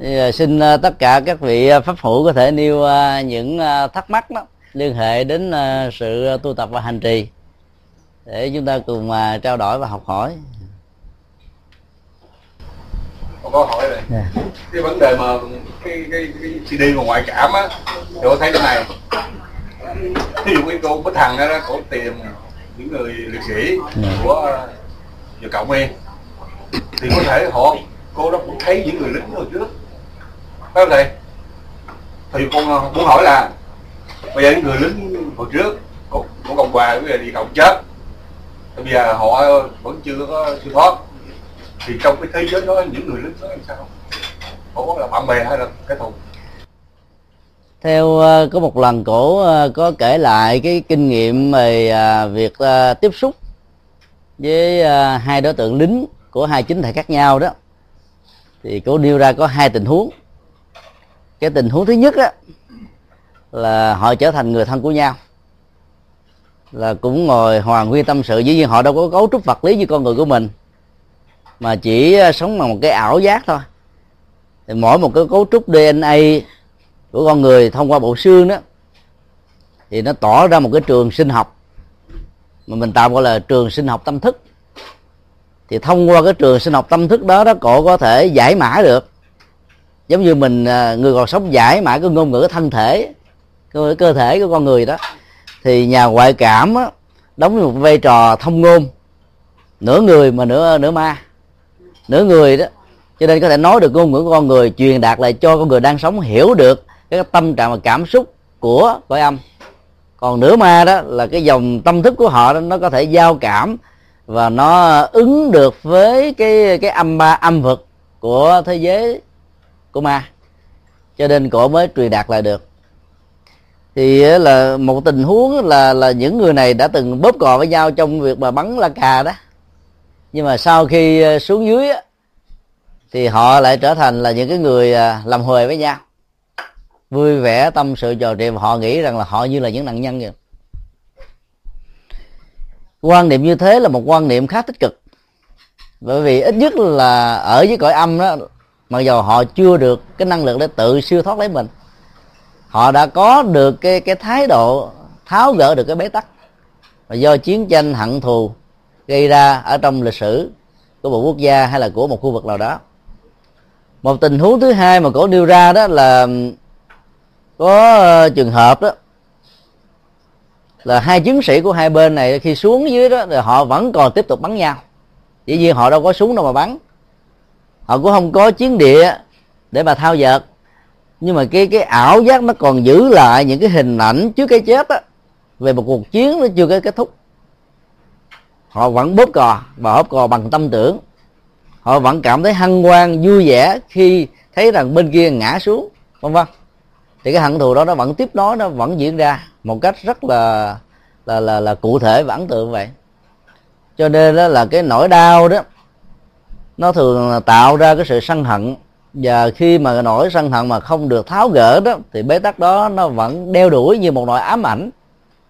thì, à, xin à, tất cả các vị à, pháp hữu có thể nêu những thắc mắc đó liên hệ đến sự tu tập và hành trì để chúng ta cùng trao đổi và học hỏi có câu hỏi này yeah. Dạ. cái vấn đề mà cái cái cái CD mà ngoại cảm á thì tôi thấy cái này ví dụ cái cô Bích Hằng đó, đó cổ tìm những người liệt sĩ yeah. Dạ. của giờ cộng đi thì có thể họ cô đó cũng thấy những người lính hồi trước. Phải không thầy? Thì con ờ, muốn hỏi là bây giờ những người lính hồi trước của, của cộng hòa bây giờ đi cộng chết. Thì bây giờ họ vẫn chưa có siêu thoát. Thì trong cái thế giới đó những người lính đó làm sao? Họ là bạn bè hay là cái thù? Theo ờ, có một lần cổ ờ, có kể lại cái kinh nghiệm về việc tiếp xúc với hai đối tượng lính của hai chính thể khác nhau đó thì cô nêu ra có hai tình huống. Cái tình huống thứ nhất đó là họ trở thành người thân của nhau, là cũng ngồi hoàng nguyên tâm sự, dĩ nhiên họ đâu có cấu trúc vật lý như con người của mình, mà chỉ ờ, sống bằng một cái ảo giác thôi. Thì mỗi một cái cấu trúc DNA của con người thông qua bộ xương đó, thì nó tỏ ra một cái trường sinh học, mà mình tạm gọi là trường sinh học tâm thức thì thông qua cái trường sinh học tâm thức đó đó cổ có thể giải mã được. Giống như mình à, người còn sống giải mã cái ngôn ngữ thân thể cơ, cơ thể của con người đó. Thì nhà ngoại cảm đó, đóng một vai trò thông ngôn. Nửa người mà nửa nửa ma. Nửa người đó. Cho nên có thể nói được ngôn ngữ của con người truyền đạt lại cho con người đang sống hiểu được cái tâm trạng và cảm xúc của cõi âm. Còn nửa ma đó là cái dòng tâm thức của họ đó, nó có thể giao cảm và nó ứng được với cái cái âm ba, âm vực của thế giới của ma. Cho nên cổ mới truyền đạt lại được. Thì là một tình huống là là những người này đã từng bóp cò với nhau trong việc mà bắn la cà đó. Nhưng mà sau khi xuống dưới thì họ lại trở thành là những cái người à, làm huề với nhau. Vui vẻ tâm sự trò chuyện họ nghĩ rằng là họ như là những nạn nhân vậy quan niệm như thế là một quan niệm khá tích cực. Bởi vì ít nhất là ở với cõi âm đó, mặc dù họ chưa được cái năng lực để tự siêu thoát lấy mình, họ đã có được cái cái thái độ tháo gỡ được cái bế tắc. Và do chiến tranh hận thù gây ra ở trong lịch sử của một quốc gia hay là của một khu vực nào đó. Một tình huống thứ hai mà cổ nêu ra đó là, có trường hợp đó là hai chiến sĩ của hai bên này khi xuống dưới đó, thì họ vẫn còn tiếp tục bắn nhau. Dĩ nhiên họ đâu có súng đâu mà bắn. Họ cũng không có chiến địa để mà thao dợt. Nhưng mà cái cái ảo giác nó còn giữ lại những cái hình ảnh trước cái chết á, về một cuộc chiến nó chưa có kết thúc. Họ vẫn bóp cò và bóp cò bằng tâm tưởng. Họ vẫn cảm thấy hân hoan, vui vẻ khi thấy rằng bên kia ngã xuống, vân vân. Thì cái hận thù đó nó vẫn tiếp nối, nó vẫn diễn ra một cách rất là là là, là cụ thể và ấn tượng vậy. Cho nên đó là cái nỗi đau đó nó thường là tạo ra cái sự sân hận. Và khi mà nỗi sân hận mà không được tháo gỡ đó thì bế tắc đó nó vẫn đeo đuổi như một nỗi ám ảnh.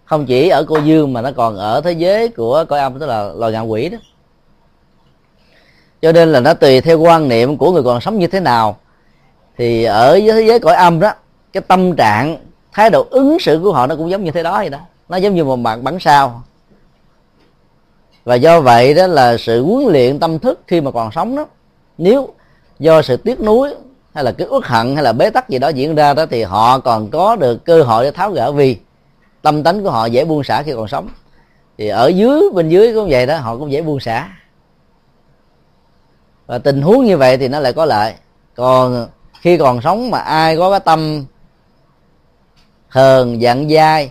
Không chỉ ở cô dương mà nó còn ở thế giới của cõi âm tức là loài ngạ quỷ đó. Cho nên là nó tùy theo quan niệm của người còn sống như thế nào. Thì ở với thế giới cõi âm đó cái tâm trạng thái độ ứng xử của họ nó cũng giống như thế đó vậy đó. Nó giống như một bạn bắn sao. Và do vậy đó là sự huấn luyện tâm thức khi mà còn sống đó, nếu do sự tiếc nuối hay là cái uất hận hay là bế tắc gì đó diễn ra đó thì họ còn có được cơ hội để tháo gỡ vì tâm tánh của họ dễ buông xả khi còn sống. Thì ở dưới, bên dưới cũng vậy đó, họ cũng dễ buông xả. Và tình huống như vậy thì nó lại có lợi. Còn khi còn sống mà ai có cái tâm hờn dặn dai.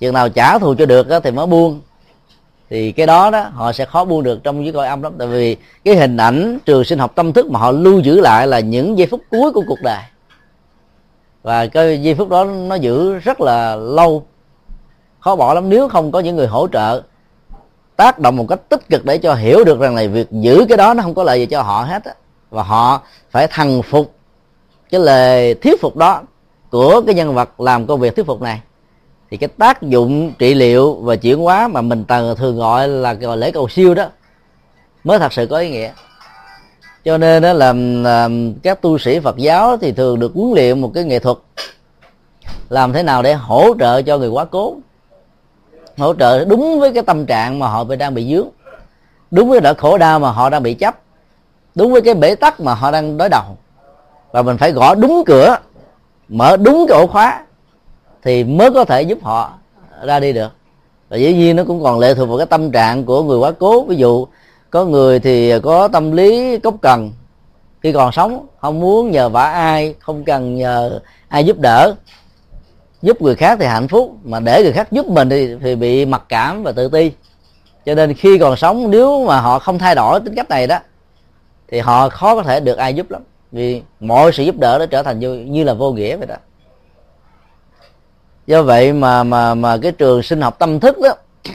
Chừng nào trả thù cho được đó, thì mới buông. Thì cái đó đó họ sẽ khó buông được trong dưới cõi âm lắm. Tại vì cái hình ảnh trường sinh học tâm thức mà họ lưu giữ lại là những giây phút cuối của cuộc đời. Và cái giây phút đó nó giữ rất là lâu. Khó bỏ lắm nếu không có những người hỗ trợ tác động một cách tích cực để cho hiểu được rằng là việc giữ cái đó nó không có lợi gì cho họ hết á. Và họ phải thằng phục cái lời thuyết phục đó của cái nhân vật làm công việc thuyết phục này thì cái tác dụng trị liệu và chuyển hóa mà mình thường gọi là gọi lễ cầu siêu đó mới thật sự có ý nghĩa. Cho nên đó là, là các tu sĩ Phật giáo thì thường được huấn luyện một cái nghệ thuật làm thế nào để hỗ trợ cho người quá cố hỗ trợ đúng với cái tâm trạng mà họ đang bị dướng đúng với nỗi khổ đau mà họ đang bị chấp đúng với cái bể tắc mà họ đang đối đầu. Và mình phải gõ đúng cửa mở đúng cái ổ khóa thì mới có thể giúp họ ra đi được. Và dĩ nhiên nó cũng còn lệ thuộc vào cái tâm trạng của người quá cố. Ví dụ có người thì có tâm lý cốc cần. Khi còn sống không muốn nhờ vả ai không cần nhờ ai giúp đỡ. Giúp người khác thì hạnh phúc mà để người khác giúp mình thì, thì bị mặc cảm và tự ti. Cho nên khi còn sống nếu mà họ không thay đổi tính cách này đó thì họ khó có thể được ai giúp lắm vì mọi sự giúp đỡ nó trở thành như, như là vô nghĩa vậy đó. Do vậy mà mà mà cái trường sinh học tâm thức đó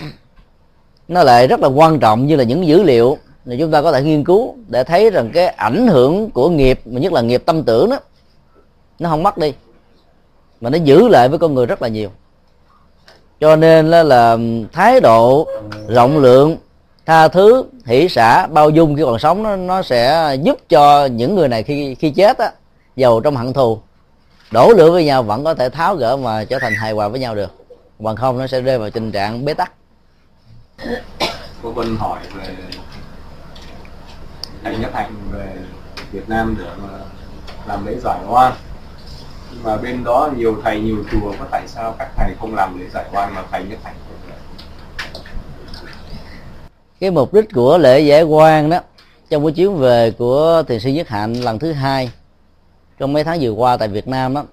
nó lại rất là quan trọng như là những dữ liệu mà chúng ta có thể nghiên cứu để thấy rằng cái ảnh hưởng của nghiệp mà nhất là nghiệp tâm tưởng đó nó không mất đi mà nó giữ lại với con người rất là nhiều. Cho nên là, là thái độ rộng lượng tha thứ hỷ xả bao dung khi còn sống nó, nó sẽ giúp cho những người này khi khi chết á giàu trong hận thù. Đổ lửa với nhau vẫn có thể tháo gỡ mà trở thành hài hòa với nhau được. Bằng không nó sẽ rơi vào tình trạng bế tắc. Cô Vân hỏi về thầy nhất hạnh về Việt Nam để mà làm lễ giải oan. Nhưng mà bên đó nhiều thầy nhiều chùa có tại sao các thầy không làm lễ giải oan mà thầy nhất hạnh cái mục đích của lễ giải quan đó, trong cái chuyến về của thiền sư nhất hạnh lần thứ hai, trong mấy tháng vừa qua tại Việt Nam đó,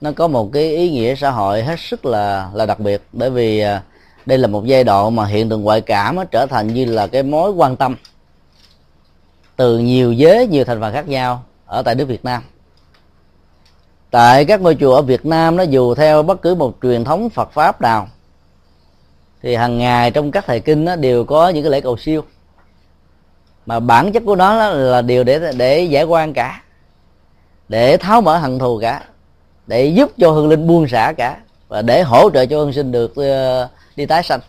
nó có một cái ý nghĩa xã hội hết sức là là đặc biệt. Bởi vì à, đây là một giai đoạn mà hiện tượng ngoại cảm nó trở thành như là cái mối quan tâm từ nhiều giới, nhiều thành phần khác nhau ở tại nước Việt Nam. Tại các ngôi chùa ở Việt Nam nó dù theo bất cứ một truyền thống Phật pháp nào thì hàng ngày trong các thầy kinh nó đều có những cái lễ cầu siêu. Mà bản chất của nó là điều để để giải quan cả, để tháo mở hận thù cả, để giúp cho hương linh buông xả cả, và để hỗ trợ cho hương sinh được ờ, đi tái sanh.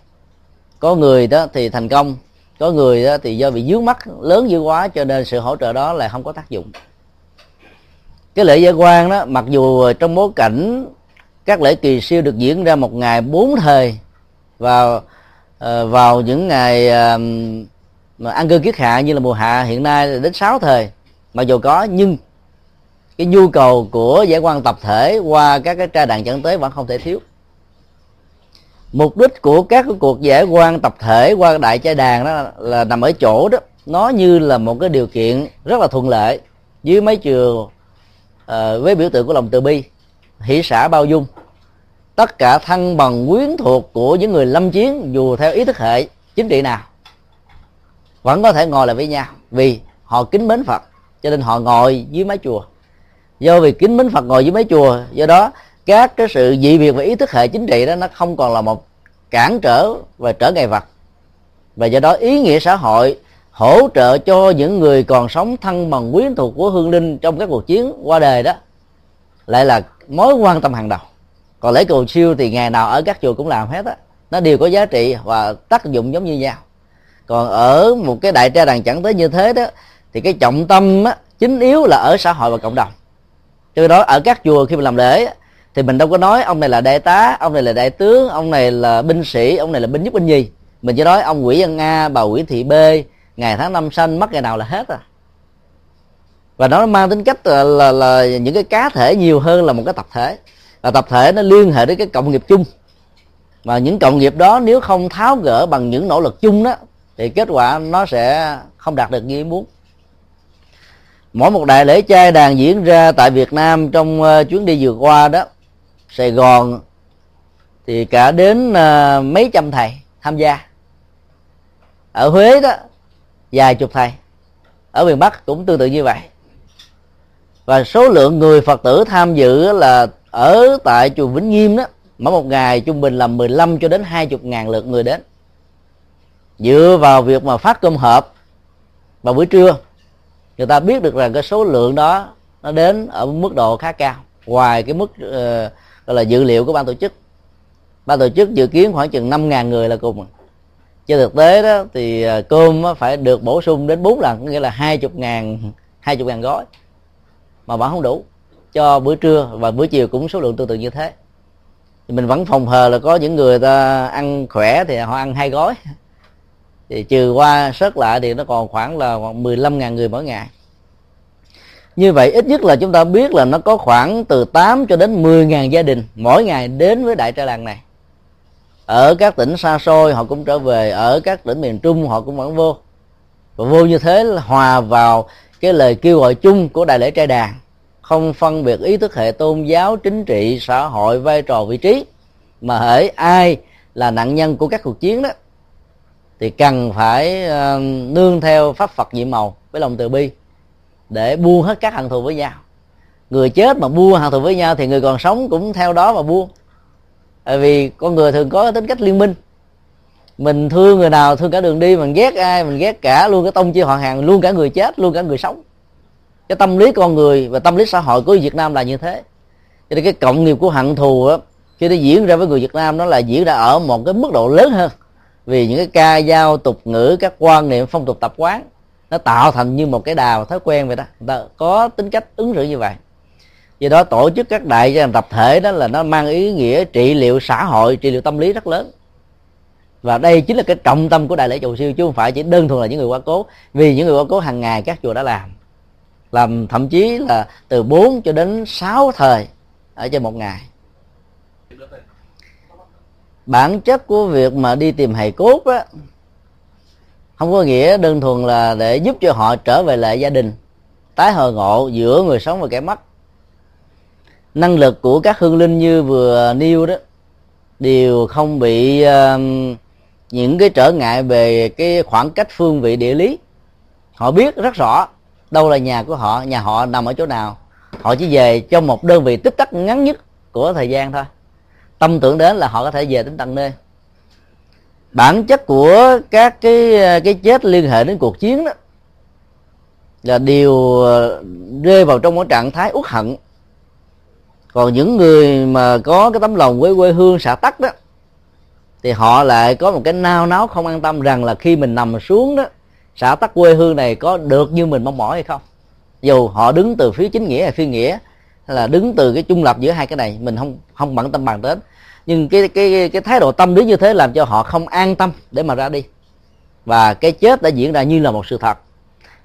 Có người đó thì thành công, có người đó thì do bị dướng mắt lớn dữ quá cho nên sự hỗ trợ đó là không có tác dụng. Cái lễ giải quan đó, mặc dù trong bối cảnh các lễ kỳ siêu được diễn ra một ngày bốn thời vào uh, vào những ngày uh, mà ăn cơm kiết hạ như là mùa hạ hiện nay đến 6 thời. Mặc dù có nhưng cái nhu cầu của giải quan tập thể qua các cái trai đàn chẳng tới vẫn không thể thiếu. Mục đích của các cái cuộc giải quan tập thể qua đại trai đàn đó là nằm ở chỗ đó. Nó như là một cái điều kiện rất là thuận lợi. Dưới mấy trường uh, với biểu tượng của lòng từ bi hỷ xã bao dung tất cả thân bằng quyến thuộc của những người lâm chiến, dù theo ý thức hệ, chính trị nào, vẫn có thể ngồi lại với nhau vì họ kính mến phật, cho nên họ ngồi dưới mái chùa. Do vì kính mến phật ngồi dưới mái chùa, do đó các cái sự dị biệt về ý thức hệ chính trị đó, nó không còn là một cản trở và trở ngại vật và do đó ý nghĩa xã hội hỗ trợ cho những người còn sống thân bằng quyến thuộc của hương linh trong các cuộc chiến qua đời đó, lại là mối quan tâm hàng đầu còn lễ cầu siêu thì ngày nào ở các chùa cũng làm hết á. Nó đều có giá trị và tác dụng giống như nhau. Còn ở một cái đại tra đàn chẳng tới như thế đó thì cái trọng tâm á, chính yếu là ở xã hội và cộng đồng. Cho đó ở các chùa khi mình làm lễ thì mình đâu có nói ông này là đại tá ông này là đại tướng ông này là binh sĩ ông này là binh nhất binh nhì. Mình chỉ nói ông quỷ dân a bà quỷ thị b ngày tháng năm sanh mất ngày nào là hết à. Và nó mang tính cách là, là, là những cái cá thể nhiều hơn là một cái tập thể là tập thể nó liên hệ đến cái cộng nghiệp chung. Mà những cộng nghiệp đó nếu không tháo gỡ bằng những nỗ lực chung đó, thì kết quả nó sẽ không đạt được như ý muốn. Mỗi một đại lễ trai đàn diễn ra tại Việt Nam trong ờ, chuyến đi vừa qua đó, Sài Gòn thì cả đến ờ, mấy trăm thầy tham gia. Ở Huế đó, vài chục thầy. Ở miền Bắc cũng tương tự như vậy. Và số lượng người Phật tử tham dự là ở tại chùa Vĩnh Nghiêm đó mỗi một ngày trung bình là 15 cho đến 20 ngàn lượt người đến. Dựa vào việc mà phát cơm hộp vào buổi trưa người ta biết được rằng cái số lượng đó nó đến ở mức độ khá cao ngoài cái mức uh, gọi là dữ liệu của ban tổ chức. Ban tổ chức dự kiến khoảng chừng 5 ngàn người là cùng. Trên thực tế đó thì ờ, cơm phải được bổ sung đến 4 lần nghĩa là hai chục ngàn hai chục ngàn gói mà vẫn không đủ cho bữa trưa và bữa chiều cũng số lượng tương tự như thế. Thì mình vẫn phòng hờ là có những người ta ăn khỏe thì họ ăn hai gói. Thì trừ qua sớt lại thì nó còn khoảng là khoảng 15.000 người mỗi ngày. Như vậy ít nhất là chúng ta biết là nó có khoảng từ 8 cho đến 10.000 gia đình mỗi ngày đến với đại trai làng này. Ở các tỉnh xa xôi họ cũng trở về, ở các tỉnh miền trung họ cũng vẫn vô. Và vô như thế là hòa vào cái lời kêu gọi chung của đại lễ trai đàn không phân biệt ý thức hệ tôn giáo chính trị xã hội vai trò vị trí mà hễ ai là nạn nhân của các cuộc chiến đó thì cần phải uh, nương theo pháp phật nhiệm màu với lòng từ bi để buông hết các hận thù với nhau. Người chết mà buông hận thù với nhau thì người còn sống cũng theo đó mà buông. Tại vì con người thường có tính cách liên minh. Mình thương người nào thương cả đường đi mình ghét ai mình ghét cả luôn cái tông chi họ hàng luôn cả người chết luôn cả người sống cái tâm lý con người và tâm lý xã hội của Việt Nam là như thế. Cho nên cái cộng nghiệp của hận thù á, khi nó diễn ra với người Việt Nam, nó là diễn ra ở một cái mức độ lớn hơn. Vì những cái ca dao tục ngữ, các quan niệm phong tục tập quán, nó tạo thành như một cái đào thói quen vậy đó. Người ta có tính cách ứng xử như vậy. Do đó tổ chức các đại gia tập thể đó là nó mang ý nghĩa trị liệu xã hội, trị liệu tâm lý rất lớn. Và đây chính là cái trọng tâm của đại lễ chầu siêu chứ không phải chỉ đơn thuần là những người qua cố. Vì những người qua cố hàng ngày các chùa đã làm làm thậm chí là từ 4 cho đến 6 thời ở trên một ngày. Bản chất của việc mà đi tìm hài cốt á không có nghĩa đơn thuần là để giúp cho họ trở về lại gia đình tái hồi ngộ giữa người sống và kẻ mất. Năng lực của các hương linh như vừa nêu đó đều không bị uh, những cái trở ngại về cái khoảng cách phương vị địa lý. Họ biết rất rõ đâu là nhà của họ, nhà họ nằm ở chỗ nào? Họ chỉ về trong một đơn vị tích tắc ngắn nhất của thời gian thôi. Tâm tưởng đến là họ có thể về đến tận nơi. Bản chất của các cái cái chết liên hệ đến cuộc chiến đó là đều rơi vào trong một trạng thái uất hận. Còn những người mà có cái tấm lòng với quê hương xã tắc đó, thì họ lại có một cái nao náo không an tâm rằng là khi mình nằm xuống đó xã tắc quê hương này có được như mình mong mỏi hay không? Dù họ đứng từ phía chính nghĩa hay phi nghĩa, hay là đứng từ cái trung lập giữa hai cái này, mình không không bận tâm bàn đến nhưng cái cái cái thái độ tâm lý như thế làm cho họ không an tâm để mà ra đi. Và cái chết đã diễn ra như là một sự thật.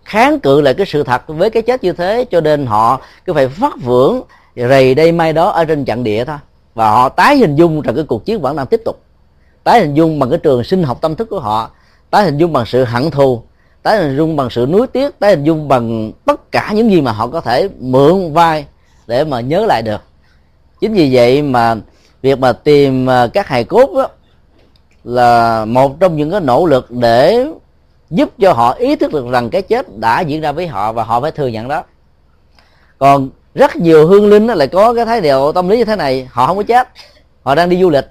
Kháng cự lại cái sự thật với cái chết như thế, cho nên họ cứ phải phát vưởng rầy đây mai đó ở trên trận địa thôi. Và họ tái hình dung rằng cái cuộc chiến vẫn đang tiếp tục. Tái hình dung bằng cái trường sinh học tâm thức của họ. Tái hình dung bằng sự hận thù tái hình dung bằng sự nuối tiếc, tái hình dung bằng tất cả những gì mà họ có thể mượn vai để mà nhớ lại được. Chính vì vậy mà việc mà tìm à, các hài cốt đó là một trong những cái nỗ lực để giúp cho họ ý thức được rằng cái chết đã diễn ra với họ và họ phải thừa nhận đó. Còn rất nhiều hương linh lại có cái thái độ tâm lý như thế này, họ không có chết, họ đang đi du lịch,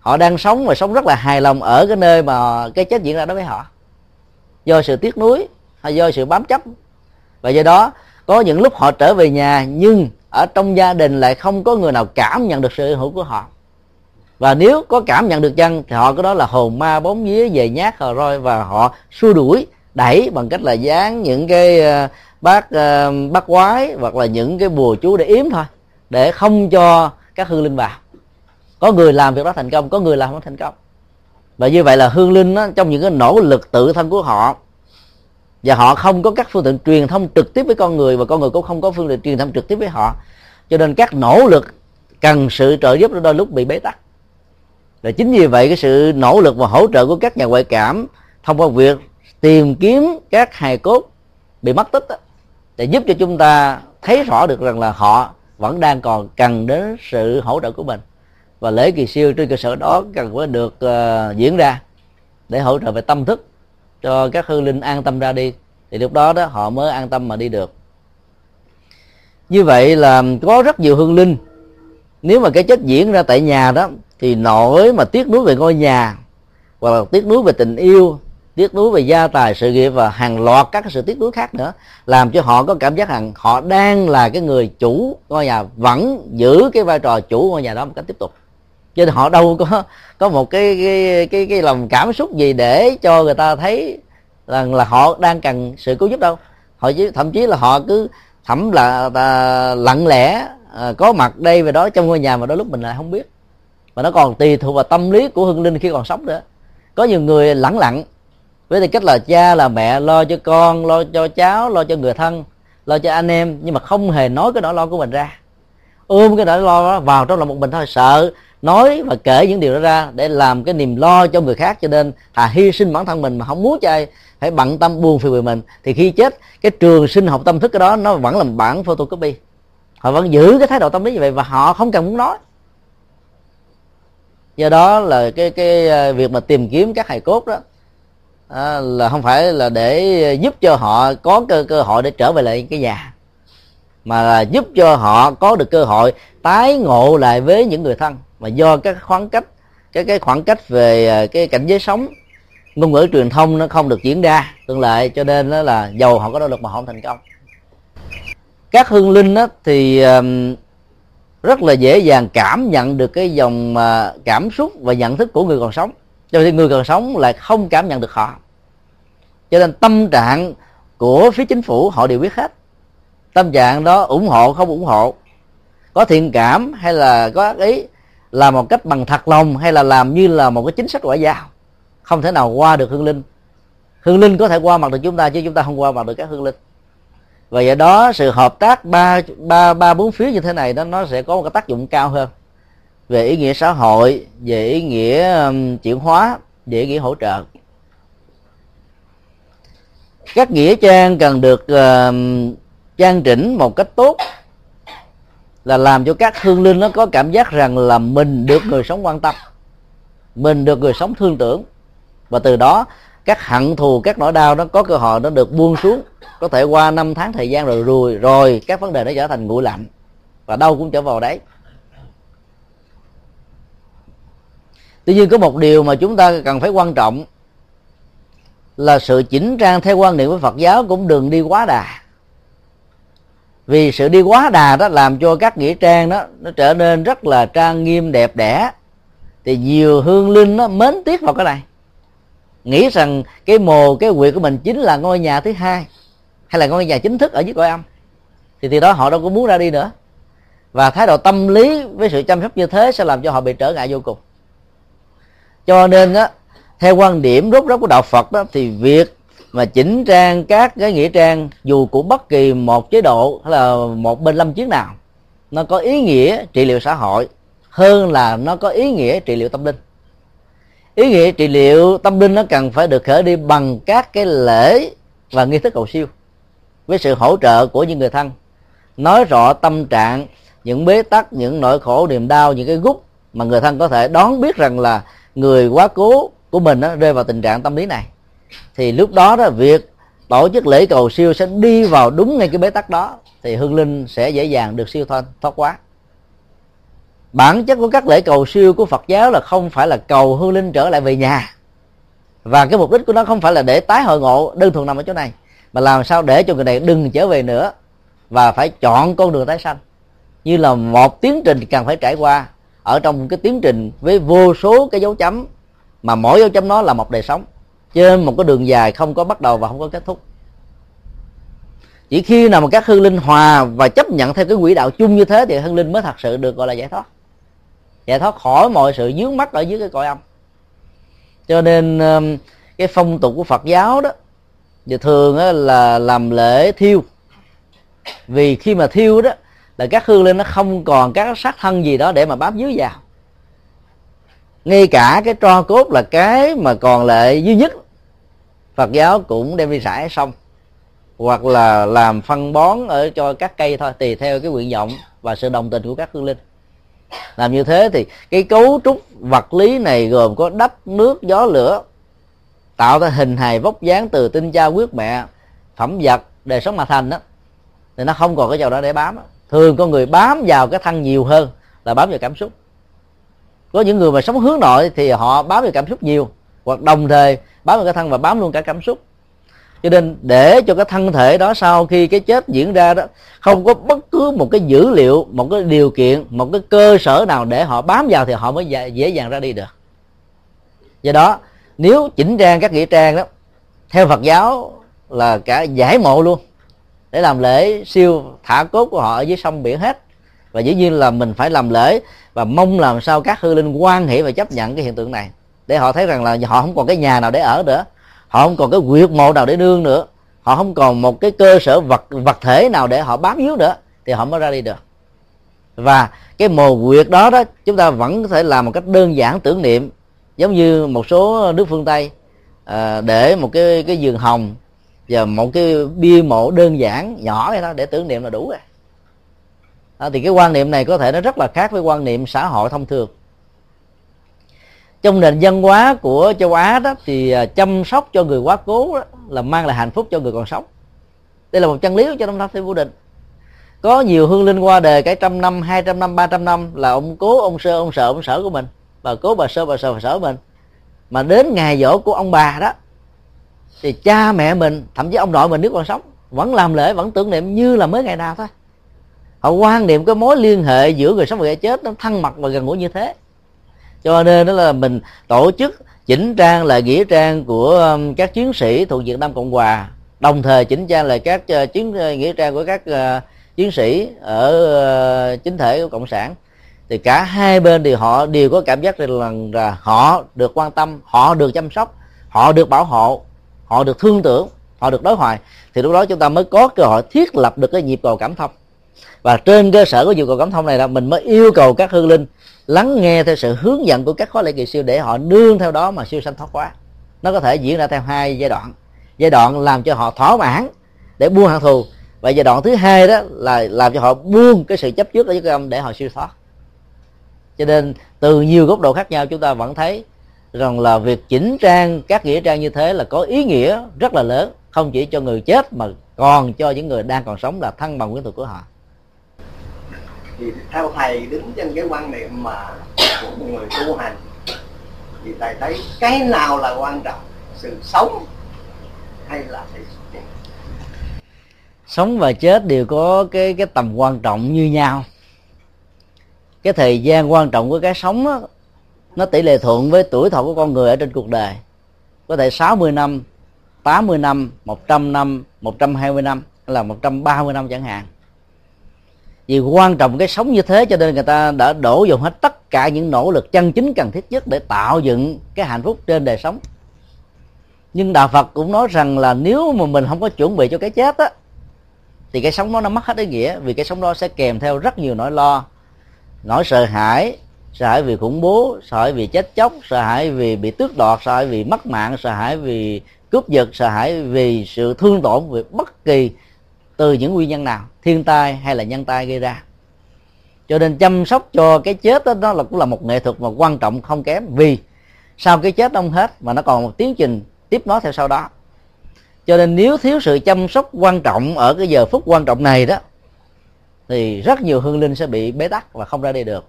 họ đang sống và sống rất là hài lòng ở cái nơi mà cái chết diễn ra đối với họ do sự tiếc nuối hay do sự bám chấp. Và do đó, có những lúc họ trở về nhà nhưng ở trong gia đình lại không có người nào cảm nhận được sự hữu của họ. Và nếu có cảm nhận được chăng thì họ có đó là hồn ma bóng vía về nhát hờ roi và họ xua đuổi, đẩy bằng cách là dán những cái ờ, bát ờ, bát quái hoặc là những cái bùa chú để yếm thôi, để không cho các hương linh vào. Có người làm việc đó thành công, có người làm không thành công và như vậy là hương linh đó, trong những cái nỗ lực tự thân của họ và họ không có các phương tiện truyền thông trực tiếp với con người và con người cũng không có phương tiện truyền thông trực tiếp với họ. Cho nên các nỗ lực cần sự trợ giúp đôi lúc bị bế tắc. Và chính vì vậy cái sự nỗ lực và hỗ trợ của các nhà ngoại cảm thông qua việc tìm kiếm các hài cốt bị mất tích đó, để giúp cho chúng ta thấy rõ được rằng là họ vẫn đang còn cần đến sự hỗ trợ của mình và lễ kỳ siêu trên cơ sở đó cần phải được uh, diễn ra để hỗ trợ về tâm thức cho các hương linh an tâm ra đi. Thì lúc đó đó họ mới an tâm mà đi được. Như vậy là có rất nhiều hương linh. Nếu mà cái chết diễn ra tại nhà đó thì nỗi mà tiếc nuối về ngôi nhà hoặc là tiếc nuối về tình yêu tiếc nuối về gia tài sự nghiệp và hàng loạt các sự tiếc nuối khác nữa làm cho họ có cảm giác rằng họ đang là cái người chủ ngôi nhà vẫn giữ cái vai trò chủ ngôi nhà đó một cách tiếp tục cho nên họ đâu có có một cái cái cái cái lòng cảm xúc gì để cho người ta thấy rằng là họ đang cần sự cứu giúp đâu. Họ chỉ, thậm chí là họ cứ thẩm là, là lặng lẽ à, có mặt đây và đó trong ngôi nhà mà đôi lúc mình lại không biết. Và nó còn tùy thuộc vào tâm lý của hương linh khi còn sống nữa. Có nhiều người lẳng lặng. Với tư cách là cha là mẹ lo cho con lo cho cháu lo cho người thân lo cho anh em nhưng mà không hề nói cái nỗi lo của mình ra. Ôm cái nỗi lo đó vào trong lòng một mình thôi sợ nói và kể những điều đó ra để làm cái niềm lo cho người khác. Cho nên thà hy sinh bản thân mình mà không muốn cho ai phải bận tâm buồn phiền về mình thì khi chết cái trường sinh học tâm thức cái đó nó vẫn là bản photocopy. Họ vẫn giữ cái thái độ tâm lý như vậy và họ không cần muốn nói. Do đó là cái cái ờ, việc mà tìm kiếm các hài cốt đó à, là không phải là để giúp cho họ có cơ cơ hội để trở về lại cái nhà mà là giúp cho họ có được cơ hội tái ngộ lại với những người thân mà do các khoảng cách, cái cái khoảng cách về à, cái cảnh giới sống, ngôn ngữ truyền thông nó không được diễn ra tương lại cho nên đó là giàu họ có nỗ lực mà họ không thành công. Các hương linh đó thì rất là dễ dàng cảm nhận được cái dòng à, cảm xúc và nhận thức của người còn sống. Cho nên người còn sống lại không cảm nhận được họ. Cho nên tâm trạng của phía chính phủ họ đều biết hết. Tâm trạng đó ủng hộ không ủng hộ, có thiện cảm hay là có ác ý làm một cách bằng thật lòng hay là làm như là một cái chính sách ngoại giao? Không thể nào qua được hương linh. Hương linh có thể qua mặt được chúng ta chứ chúng ta không qua mặt được các hương linh. Và do đó sự hợp tác ba ba ba bốn phía như thế này đó nó sẽ có một cái tác dụng cao hơn. Về ý nghĩa xã hội về ý nghĩa um, chuyển hóa về ý nghĩa hỗ trợ. Các nghĩa trang cần được uh, trang chỉnh một cách tốt là làm cho các hương linh nó có cảm giác rằng là mình được người sống quan tâm, mình được người sống thương tưởng. Và từ đó, các hận thù, các nỗi đau nó có cơ hội nó được buông xuống. Có thể qua năm tháng thời gian rồi rồi rồi các vấn đề nó trở thành nguội lạnh và đâu cũng trở vào đấy. Tuy nhiên có một điều mà chúng ta cần phải quan trọng là sự chỉnh trang theo quan niệm của phật giáo cũng đừng đi quá đà vì sự đi quá đà đó làm cho các nghĩa trang đó, nó trở nên rất là trang nghiêm, đẹp đẽ. Thì nhiều hương linh nó mến tiếc vào cái này. Nghĩ rằng cái mồ, cái quyệt của mình chính là ngôi nhà thứ hai, hay là ngôi nhà chính thức ở dưới cõi âm. Thì từ đó, họ đâu có muốn ra đi nữa. Và thái độ tâm lý với sự chăm sóc như thế sẽ làm cho họ bị trở ngại vô cùng. Cho nên á, theo quan điểm rốt ráo của đạo Phật đó, thì việc mà chỉnh trang các cái nghĩa trang, dù của bất kỳ một chế độ hay là một bên lâm chiến nào, nó có ý nghĩa trị liệu xã hội hơn là nó có ý nghĩa trị liệu tâm linh. Ý nghĩa trị liệu tâm linh nó cần phải được khởi đi bằng các cái lễ và nghi thức cầu siêu với sự hỗ trợ của những người thân. Nói rõ tâm trạng, những bế tắc, những nỗi khổ, niềm đau, những cái gút mà người thân có thể đón biết rằng là người quá cố của mình nó rơi vào tình trạng tâm lý này thì lúc đó đó, việc tổ chức lễ cầu siêu sẽ đi vào đúng ngay cái bế tắc đó, thì hương linh sẽ dễ dàng được siêu thoát thoát quá. Bản chất của các lễ cầu siêu của Phật giáo là không phải là cầu hương linh trở lại về nhà. Và cái mục đích của nó không phải là để tái hội ngộ, đơn thuần nằm ở chỗ này, mà làm sao để cho người này đừng trở về nữa và phải chọn con đường tái sanh. Như là một tiến trình cần phải trải qua. Ở trong cái tiến trình với vô số cái dấu chấm, mà mỗi dấu chấm nó là một đời sống trên một cái đường dài không có bắt đầu và không có kết thúc. Chỉ khi nào mà các hương linh hòa và chấp nhận theo cái quỹ đạo chung như thế thì hương linh mới thật sự được, gọi là, giải thoát. Giải thoát khỏi mọi sự dướng mắt ở dưới cái cõi âm. Cho nên um, cái phong tục của phật giáo đó, thì thường là làm lễ thiêu. Vì khi mà thiêu đó, là các hương linh nó không còn các sát thân gì đó để mà bám dưới vào. Ngay cả cái tro cốt là cái mà còn lại duy nhất Phật giáo cũng đem đi rải xong hoặc là làm phân bón ở cho các cây thôi, tùy theo cái nguyện vọng và sự đồng tình của các hương linh. Làm như thế thì cái cấu trúc vật lý này gồm có đất, nước, gió, lửa, tạo ra hình hài vóc dáng từ tinh cha quyết mẹ, phẩm vật, đời sống mà thành đó. Thì nó không còn cái dầu đó để bám thường con người bám vào cái thân nhiều hơn là bám vào cảm xúc. Có những người mà sống hướng nội thì họ bám vào cảm xúc nhiều hoặc đồng thời bám vào cái thân và bám luôn cả cảm xúc. Cho nên để cho cái thân thể đó sau khi cái chết diễn ra đó, không có bất cứ một cái dữ liệu, một cái điều kiện, một cái cơ sở nào để họ bám vào thì họ mới dễ dàng ra đi được. Do đó, nếu chỉnh trang các nghĩa trang đó, theo phật giáo là cả giải mộ luôn, để làm lễ siêu thả cốt của họ ở dưới sông biển hết. Và dĩ nhiên là mình phải làm lễ và mong làm sao các hư linh quan hệ và chấp nhận cái hiện tượng này để họ thấy rằng là họ không còn cái nhà nào để ở nữa. Họ không còn cái quyệt mộ nào để nương nữa. Họ không còn một cái cơ sở vật vật thể nào để họ bám víu nữa. Thì họ mới ra đi được. Và cái mồ quyệt đó đó chúng ta vẫn có thể làm một cách đơn giản tưởng niệm. Giống như một số nước phương tây à, để một cái cái giường hồng và một cái bia mộ đơn giản nhỏ vậy đó để tưởng niệm là đủ rồi. À, thì cái quan niệm này có thể nó rất là khác với quan niệm xã hội thông thường trong nền văn hóa của châu Á đó thì à, chăm sóc cho người quá cố đó, là mang lại hạnh phúc cho người còn sống. Đây là một chân lý cho đông nam thiên vô định. Có nhiều hương linh qua đời cái trăm năm hai trăm năm ba trăm năm là ông cố ông sơ ông sợ ông sở của mình. Bà cố bà sơ bà sợ bà sở của mình. Mà đến ngày dỗ của ông bà đó thì cha mẹ mình thậm chí ông nội mình nếu còn sống vẫn làm lễ vẫn tưởng niệm như là mới ngày nào thôi. Họ quan niệm cái mối liên hệ giữa người sống và người chết nó thân mật và gần gũi như thế cho nên đó là mình tổ chức chỉnh trang lại nghĩa trang của um, các chiến sĩ thuộc Việt Nam Cộng Hòa. Đồng thời chỉnh trang lại các uh, chiến uh, nghĩa trang của các uh, chiến sĩ ở chính thể của cộng sản. Thì cả hai bên thì họ đều có cảm giác rằng là họ được quan tâm, họ được chăm sóc, họ được bảo hộ, họ được thương tưởng, họ được đối thoại. Thì lúc đó chúng ta mới có cơ hội thiết lập được cái nhịp cầu cảm thông và trên cơ sở của nhu cầu cảm thông này là mình mới yêu cầu các hương linh lắng nghe theo sự hướng dẫn của các khóa lễ kỳ siêu để họ nương theo đó mà siêu sanh thoát quá nó có thể diễn ra theo hai giai đoạn. Giai đoạn làm cho họ thỏa mãn để buông hận thù và giai đoạn thứ hai đó là làm cho họ buông cái sự chấp trước ở dưới âm để họ siêu thoát. Cho nên từ nhiều góc độ khác nhau chúng ta vẫn thấy rằng là việc chỉnh trang các nghĩa trang như thế là có ý nghĩa rất là lớn, không chỉ cho người chết mà còn cho những người đang còn sống là thân bằng quyến thuộc của họ thì theo thầy đứng trên cái quan niệm mà của một người tu hành thì thầy thấy cái nào là quan trọng? Sự sống hay là sự chết? Sống và chết đều có cái cái tầm quan trọng như nhau. Cái thời gian quan trọng của cái sống đó, nó tỷ lệ thuận với tuổi thọ của con người ở trên cuộc đời. Có thể 60 năm 80 năm 100 năm 120 năm hay là 130 năm chẳng hạn vì quan trọng cái sống như thế cho nên người ta đã đổ dùng hết tất cả những nỗ lực chân chính cần thiết nhất để tạo dựng cái hạnh phúc trên đời sống. Nhưng đạo phật cũng nói rằng là nếu mà mình không có chuẩn bị cho cái chết á, thì cái sống đó nó mất hết ý nghĩa, vì cái sống đó sẽ kèm theo rất nhiều nỗi lo. Nỗi sợ hãi sợ hãi vì khủng bố, sợ hãi vì chết chóc, sợ hãi vì bị tước đoạt, sợ hãi vì mất mạng, sợ hãi vì cướp giật, sợ hãi vì sự thương tổn về bất kỳ từ những nguyên nhân nào thiên tai hay là nhân tai gây ra. Cho nên chăm sóc cho cái chết đó, đó là cũng là một nghệ thuật mà quan trọng không kém. Vì sau cái chết ông hết mà nó còn một tiến trình tiếp nối theo sau đó. Cho nên nếu thiếu sự chăm sóc quan trọng ở cái giờ phút quan trọng này đó thì rất nhiều hương linh sẽ bị bế tắc và không ra đi được.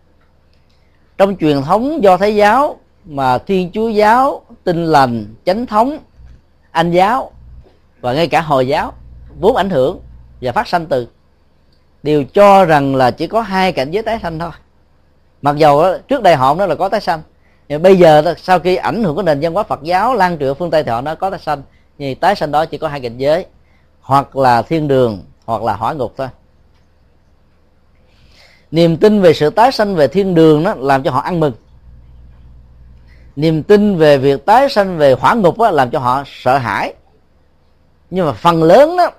Trong truyền thống do thái giáo mà thiên chúa giáo tinh lành chánh thống anh giáo và ngay cả hồi giáo vốn ảnh hưởng và phát sanh từ. Đều cho rằng là chỉ có hai cảnh giới tái sanh thôi. Mặc dầu đó, trước đây họ nói là có tái sanh nhưng bây giờ sau khi ảnh hưởng của nền văn hóa Phật giáo lan truyền phương Tây thì họ nói có tái sanh nhưng tái sanh đó chỉ có hai cảnh giới hoặc là thiên đường hoặc là hỏa ngục thôi. Niềm tin về sự tái sanh về thiên đường đó làm cho họ ăn mừng. Niềm tin về việc tái sanh về hỏa ngục đó, làm cho họ sợ hãi. Nhưng mà phần lớn đó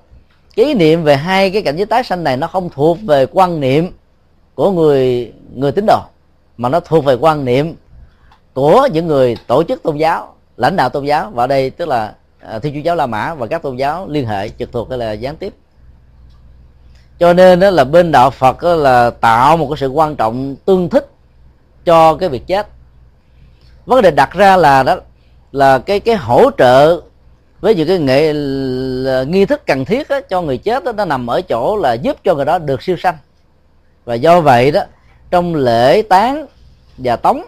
ý niệm về hai cái cảnh giới tái sanh này nó không thuộc về quan niệm của người người tín đồ, mà nó thuộc về quan niệm của những người tổ chức tôn giáo, lãnh đạo tôn giáo. Và đây tức là à, thiên chúa giáo la mã và các tôn giáo liên hệ trực thuộc hay là gián tiếp. Cho nên đó là bên đạo phật đó là tạo một cái sự quan trọng tương thích cho cái việc chết. Vấn đề đặt ra là đó, là cái cái hỗ trợ với những cái nghệ nghi thức cần thiết đó, cho người chết đó, nó nằm ở chỗ là giúp cho người đó được siêu sanh. Và do vậy đó trong lễ tán và tống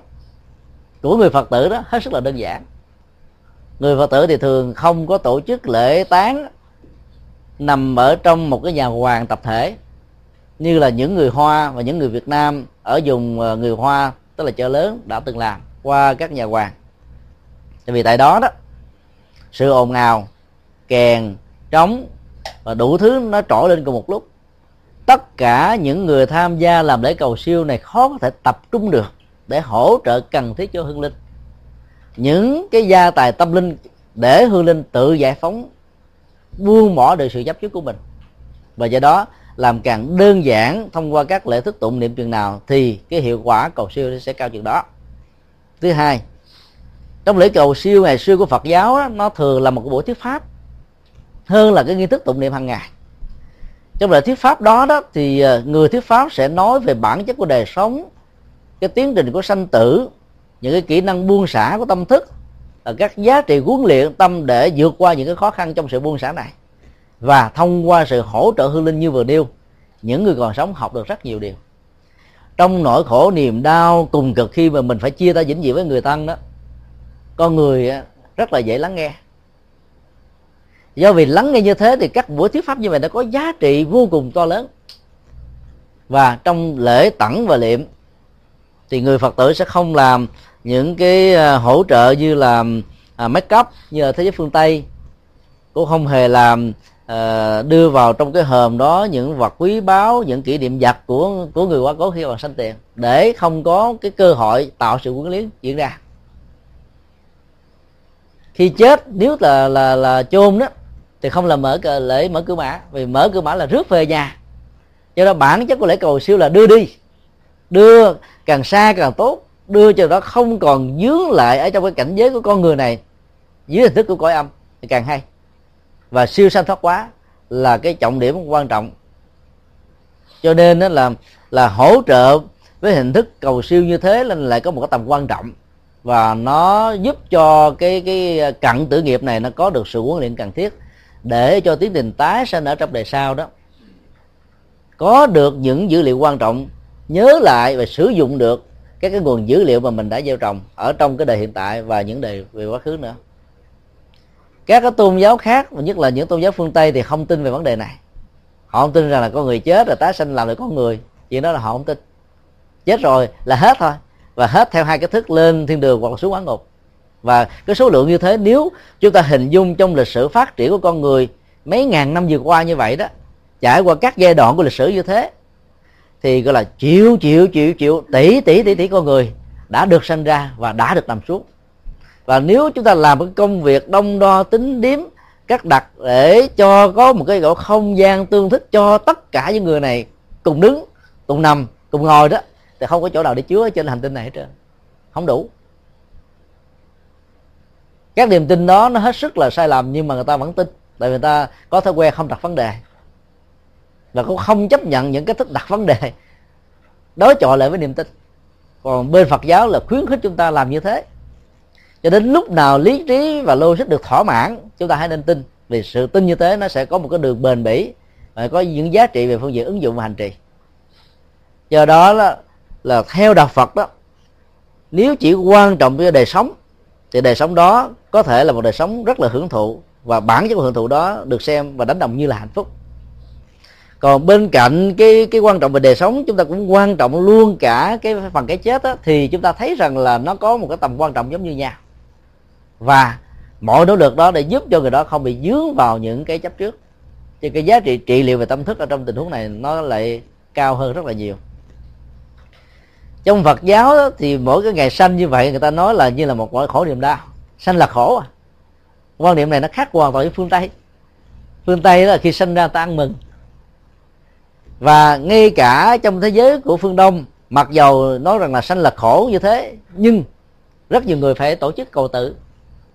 của người phật tử đó hết sức là đơn giản. Người phật tử thì thường không có tổ chức lễ tán nằm ở trong một cái nhà hoàng tập thể như là những người hoa và những người việt nam ở vùng ờ, người hoa tức là chợ lớn đã từng làm qua các nhà hoàng. Tại vì tại đó đó sự ồn ào, kèn, trống và đủ thứ nó trỗi lên cùng một lúc. Tất cả những người tham gia làm lễ cầu siêu này khó có thể tập trung được để hỗ trợ cần thiết cho hương linh. Những cái gia tài tâm linh để hương linh tự giải phóng, buông bỏ được sự chấp trước của mình. Và do đó, làm càng đơn giản thông qua các lễ thức tụng niệm chừng nào thì cái hiệu quả cầu siêu sẽ cao chừng đó. Thứ hai trong lễ cầu siêu ngày xưa của Phật giáo đó, nó thường là một buổi thuyết pháp hơn là cái nghi thức tụng niệm hàng ngày. Trong lời thuyết pháp đó đó thì ờ, người thuyết pháp sẽ nói về bản chất của đời sống cái tiến trình của sanh tử những cái kỹ năng buông xả của tâm thức ờ, các giá trị huấn luyện tâm để vượt qua những cái khó khăn trong sự buông xả này và thông qua sự hỗ trợ hương linh như vừa nêu những người còn sống học được rất nhiều điều. Trong nỗi khổ niềm đau cùng cực khi mà mình phải chia tay vĩnh viễn với người thân đó con người rất là dễ lắng nghe. Do vì lắng nghe như thế thì các buổi thuyết pháp như vậy nó có giá trị vô cùng to lớn. Và trong lễ tẩn và liệm, thì người phật tử sẽ không làm những cái à, hỗ trợ như là à, make up như là thế giới phương tây. Cũng không hề làm à, đưa vào trong cái hòm đó những vật quý báu, những kỷ niệm vật của của người quá cố khi còn sanh tiền. Để không có cái cơ hội tạo sự quyến liếng diễn ra khi chết, nếu là là là chôn đó, thì không là mở cờ, lễ mở cửa mã, vì mở cửa mã là rước về nhà. Do đó bản chất của lễ cầu siêu là đưa đi, đưa càng xa càng tốt, đưa cho nó không còn dướng lại ở trong cái cảnh giới của con người này, dưới hình thức của cõi âm, thì càng hay. Và siêu sanh thoát quá là cái trọng điểm quan trọng. Cho nên đó là là hỗ trợ với hình thức cầu siêu như thế, nên lại có một cái tầm quan trọng và nó giúp cho cái cái cận tử nghiệp này nó có được sự huấn luyện cần thiết để cho tiến trình tái sanh ở trong đời sau đó. Có được những dữ liệu quan trọng, nhớ lại và sử dụng được các cái nguồn dữ liệu mà mình đã gieo trồng ở trong cái đời hiện tại và những đời về quá khứ nữa. Các cái tôn giáo khác và nhất là những tôn giáo phương tây thì không tin về vấn đề này. Họ không tin rằng là con người chết rồi tái sinh làm lại con người, chuyện đó là họ không tin. Chết rồi là hết thôi và hết theo hai cái thức lên thiên đường hoặc là xuống quán ngục. Và cái số lượng như thế, nếu chúng ta hình dung trong lịch sử phát triển của con người mấy ngàn năm vừa qua như vậy đó, trải qua các giai đoạn của lịch sử như thế, thì gọi là triệu triệu triệu triệu tỷ tỷ tỷ tỷ con người đã được sinh ra và đã được nằm xuống. Và nếu chúng ta làm cái công việc đông đo tính điếm các đặt để cho có một cái gọi không gian tương thích cho tất cả những người này cùng đứng, cùng nằm, cùng ngồi đó thì không có chỗ nào để chứa trên hành tinh này hết trơn. Không đủ. Các niềm tin đó nó hết sức là sai lầm nhưng mà người ta vẫn tin. Tại vì người ta có thói quen không đặt vấn đề. Và cũng không chấp nhận những cái thức đặt vấn đề. Đối chọi lại với niềm tin. Còn bên phật giáo là khuyến khích chúng ta làm như thế. Cho đến lúc nào lý trí và logic được thỏa mãn chúng ta hãy nên tin. Vì sự tin như thế nó sẽ có một cái đường bền bỉ và có những giá trị về phương diện ứng dụng và hành trì. Do đó là, là theo đạo phật đó nếu chỉ quan trọng cho đời sống thì đời sống đó có thể là một đời sống rất là hưởng thụ và bản chất của hưởng thụ đó được xem và đánh đồng như là hạnh phúc. Còn bên cạnh cái cái quan trọng về đời sống chúng ta cũng quan trọng luôn cả cái phần cái chết đó, thì chúng ta thấy rằng là nó có một cái tầm quan trọng giống như nhau. Và mọi nỗ lực đó để giúp cho người đó không bị dướng vào những cái chấp trước. Thì cái giá trị trị liệu về tâm thức ở trong tình huống này nó lại cao hơn rất là nhiều trong Phật giáo đó, thì mỗi cái ngày sanh như vậy người ta nói là như là một nỗi khổ niềm đau sanh là khổ à. Quan niệm này nó khác hoàn toàn với phương Tây. Phương Tây là khi sanh ra ta ăn mừng. Và ngay cả trong thế giới của phương Đông mặc dầu nói rằng là sanh là khổ như thế nhưng rất nhiều người phải tổ chức cầu tự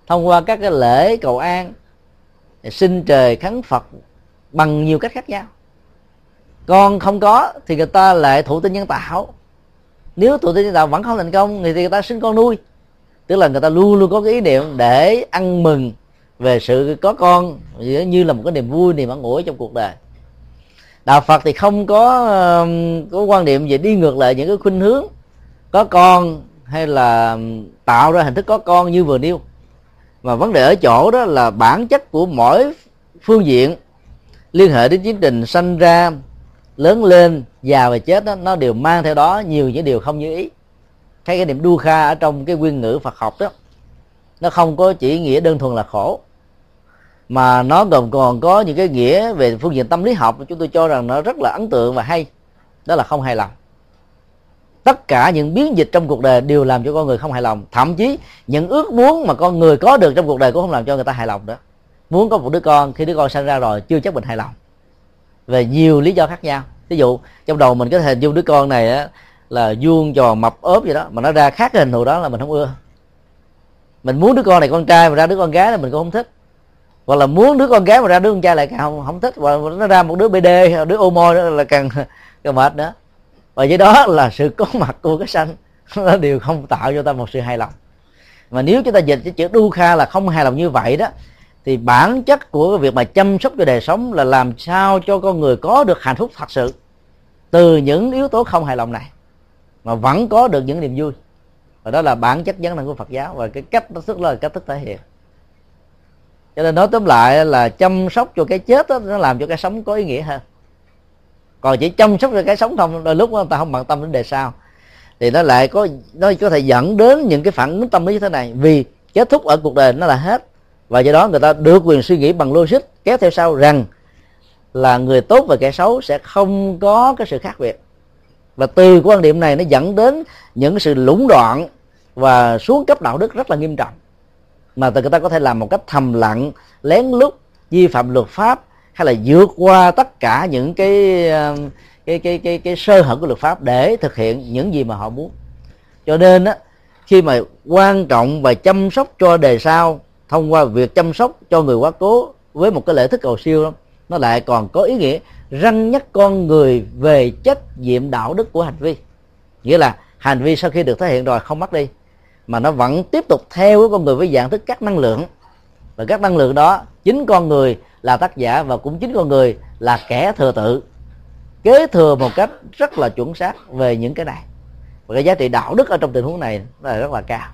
thông qua các cái lễ cầu an xin trời khấn Phật bằng nhiều cách khác nhau. Còn không có thì người ta lại thụ tinh nhân tạo nếu thụ tinh nhân tạo vẫn không thành công, thì người ta sinh con nuôi. Tức là người ta luôn luôn có cái ý niệm để ăn mừng về sự có con, như là một cái niềm vui, niềm ăn ủi trong cuộc đời. Đạo phật thì không có um, có quan niệm về đi ngược lại những cái khuynh hướng có con hay là um, tạo ra hình thức có con như vừa nêu. Mà vấn đề ở chỗ đó là bản chất của mỗi phương diện liên hệ đến tiến trình sanh ra lớn lên già và chết đó, nó đều mang theo đó nhiều những điều không như ý. Cái cái niệm đu kha ở trong cái nguyên ngữ Phật học đó nó không có chỉ nghĩa đơn thuần là khổ mà nó gồm còn có những cái nghĩa về phương diện tâm lý học. Chúng tôi cho rằng nó rất là ấn tượng và hay đó là không hài lòng. Tất cả những biến dịch trong cuộc đời đều làm cho con người không hài lòng. Thậm chí những ước muốn mà con người có được trong cuộc đời cũng không làm cho người ta hài lòng đó. Muốn có một đứa con khi đứa con sinh ra rồi chưa chắc mình hài lòng về nhiều lý do khác nhau. Ví dụ trong đầu mình có thể hình dung đứa con này á, là vuông tròn mập ốp gì đó mà nó ra khác cái hình thù đó là mình không ưa. Mình muốn đứa con này con trai mà ra đứa con gái là mình cũng không thích. Hoặc là muốn đứa con gái mà ra đứa con trai lại càng không, không thích. Là nó ra một đứa bd đứa ô môi là càng càng mệt nữa. Và với đó là sự có mặt của cái sanh nó đều không tạo cho ta một sự hài lòng. Mà nếu chúng ta dịch cái chữ đu kha là không hài lòng như vậy đó thì bản chất của cái việc mà chăm sóc cho đời sống là làm sao cho con người có được hạnh phúc thật sự từ những yếu tố không hài lòng này mà vẫn có được những niềm vui. Và đó là bản chất vấn năng của Phật giáo và cái cách nó rất là cách thức thể hiện. Cho nên nói tóm lại là chăm sóc cho cái chết đó, nó làm cho cái sống có ý nghĩa hơn. Còn chỉ chăm sóc cho cái sống không đôi lúc người ta không bận tâm đến đề sau. Thì nó lại có nó có thể dẫn đến những cái phản ứng tâm lý như thế này. Vì kết thúc ở cuộc đời nó là hết và do đó người ta được quyền suy nghĩ bằng logic, kéo theo sau rằng là người tốt và kẻ xấu sẽ không có cái sự khác biệt. Và từ quan điểm này nó dẫn đến những sự lũng đoạn và xuống cấp đạo đức rất là nghiêm trọng. Mà người ta có thể làm một cách thầm lặng, lén lút vi phạm luật pháp hay là vượt qua tất cả những cái um, cái cái cái cái sơ hở của luật pháp để thực hiện những gì mà họ muốn. Cho nên á, khi mà quan trọng và chăm sóc cho đề sau thông qua việc chăm sóc cho người quá cố với một cái lễ thức cầu siêu đó, nó lại còn có ý nghĩa răng nhắc con người về trách nhiệm đạo đức của hành vi. Nghĩa là hành vi sau khi được thể hiện rồi không mất đi mà nó vẫn tiếp tục theo với con người với dạng thức các năng lượng. Và các năng lượng đó chính con người là tác giả và cũng chính con người là kẻ thừa tự kế thừa một cách rất là chuẩn xác về những cái này. Và cái giá trị đạo đức ở trong tình huống này là rất là cao.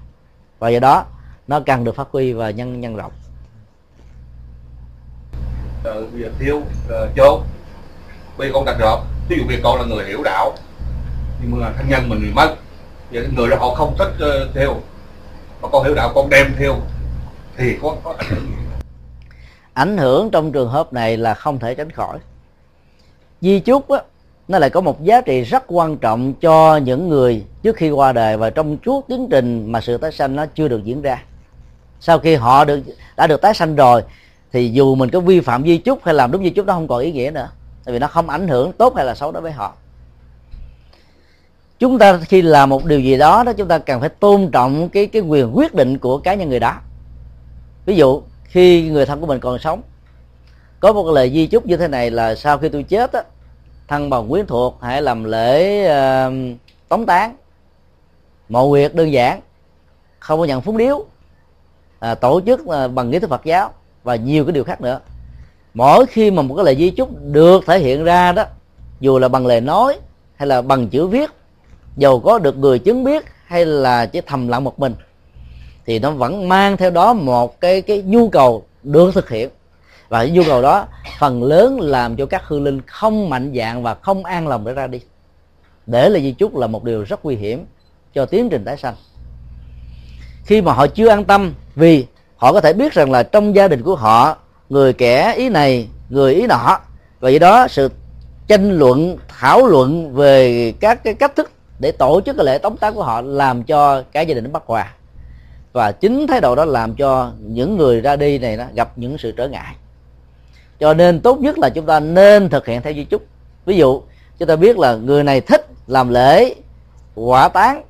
Và do đó nó cần được phát huy và nhân nhân rộng. Ờ, giờ thiêu uh, chốt bây giờ con đặt được ví dụ giờ con là người hiểu đạo nhưng mà thân nhân mình bị mất vậy người đó họ không thích uh, theo mà con hiểu đạo con đem theo thì có có ảnh hưởng ảnh hưởng trong trường hợp này là không thể tránh khỏi. Di chúc á, nó lại có một giá trị rất quan trọng cho những người trước khi qua đời và trong suốt tiến trình mà sự tái sanh nó chưa được diễn ra sau khi họ được đã được tái sanh rồi thì dù mình có vi phạm di chúc hay làm đúng di chúc nó không còn ý nghĩa nữa tại vì nó không ảnh hưởng tốt hay là xấu đối với họ. Chúng ta khi làm một điều gì đó đó chúng ta cần phải tôn trọng cái cái quyền quyết định của cá nhân người đó. Ví dụ khi người thân của mình còn sống có một lời di chúc như thế này là sau khi tôi chết á thân bằng quyến thuộc hãy làm lễ uh, tống tán. Mộ quyệt đơn giản không có nhận phúng điếu à, tổ chức à, bằng nghi thức Phật giáo và nhiều cái điều khác nữa. Mỗi khi mà một cái lời di chúc được thể hiện ra đó dù là bằng lời nói hay là bằng chữ viết dầu có được người chứng biết hay là chỉ thầm lặng một mình thì nó vẫn mang theo đó một cái cái nhu cầu được thực hiện. Và cái nhu cầu đó phần lớn làm cho các hư linh không mạnh dạng và không an lòng để ra đi. Để là di chúc là một điều rất nguy hiểm cho tiến trình tái sanh khi mà họ chưa an tâm, vì họ có thể biết rằng là trong gia đình của họ, người kẻ ý này, người ý nọ. Và vậy đó sự tranh luận, thảo luận về các cái cách thức để tổ chức cái lễ tống táng của họ làm cho cả gia đình nó bất hòa và chính thái độ đó làm cho những người ra đi này nó gặp những sự trở ngại. Cho nên tốt nhất là chúng ta nên thực hiện theo di chúc. Ví dụ, chúng ta biết là người này thích làm lễ, quả táng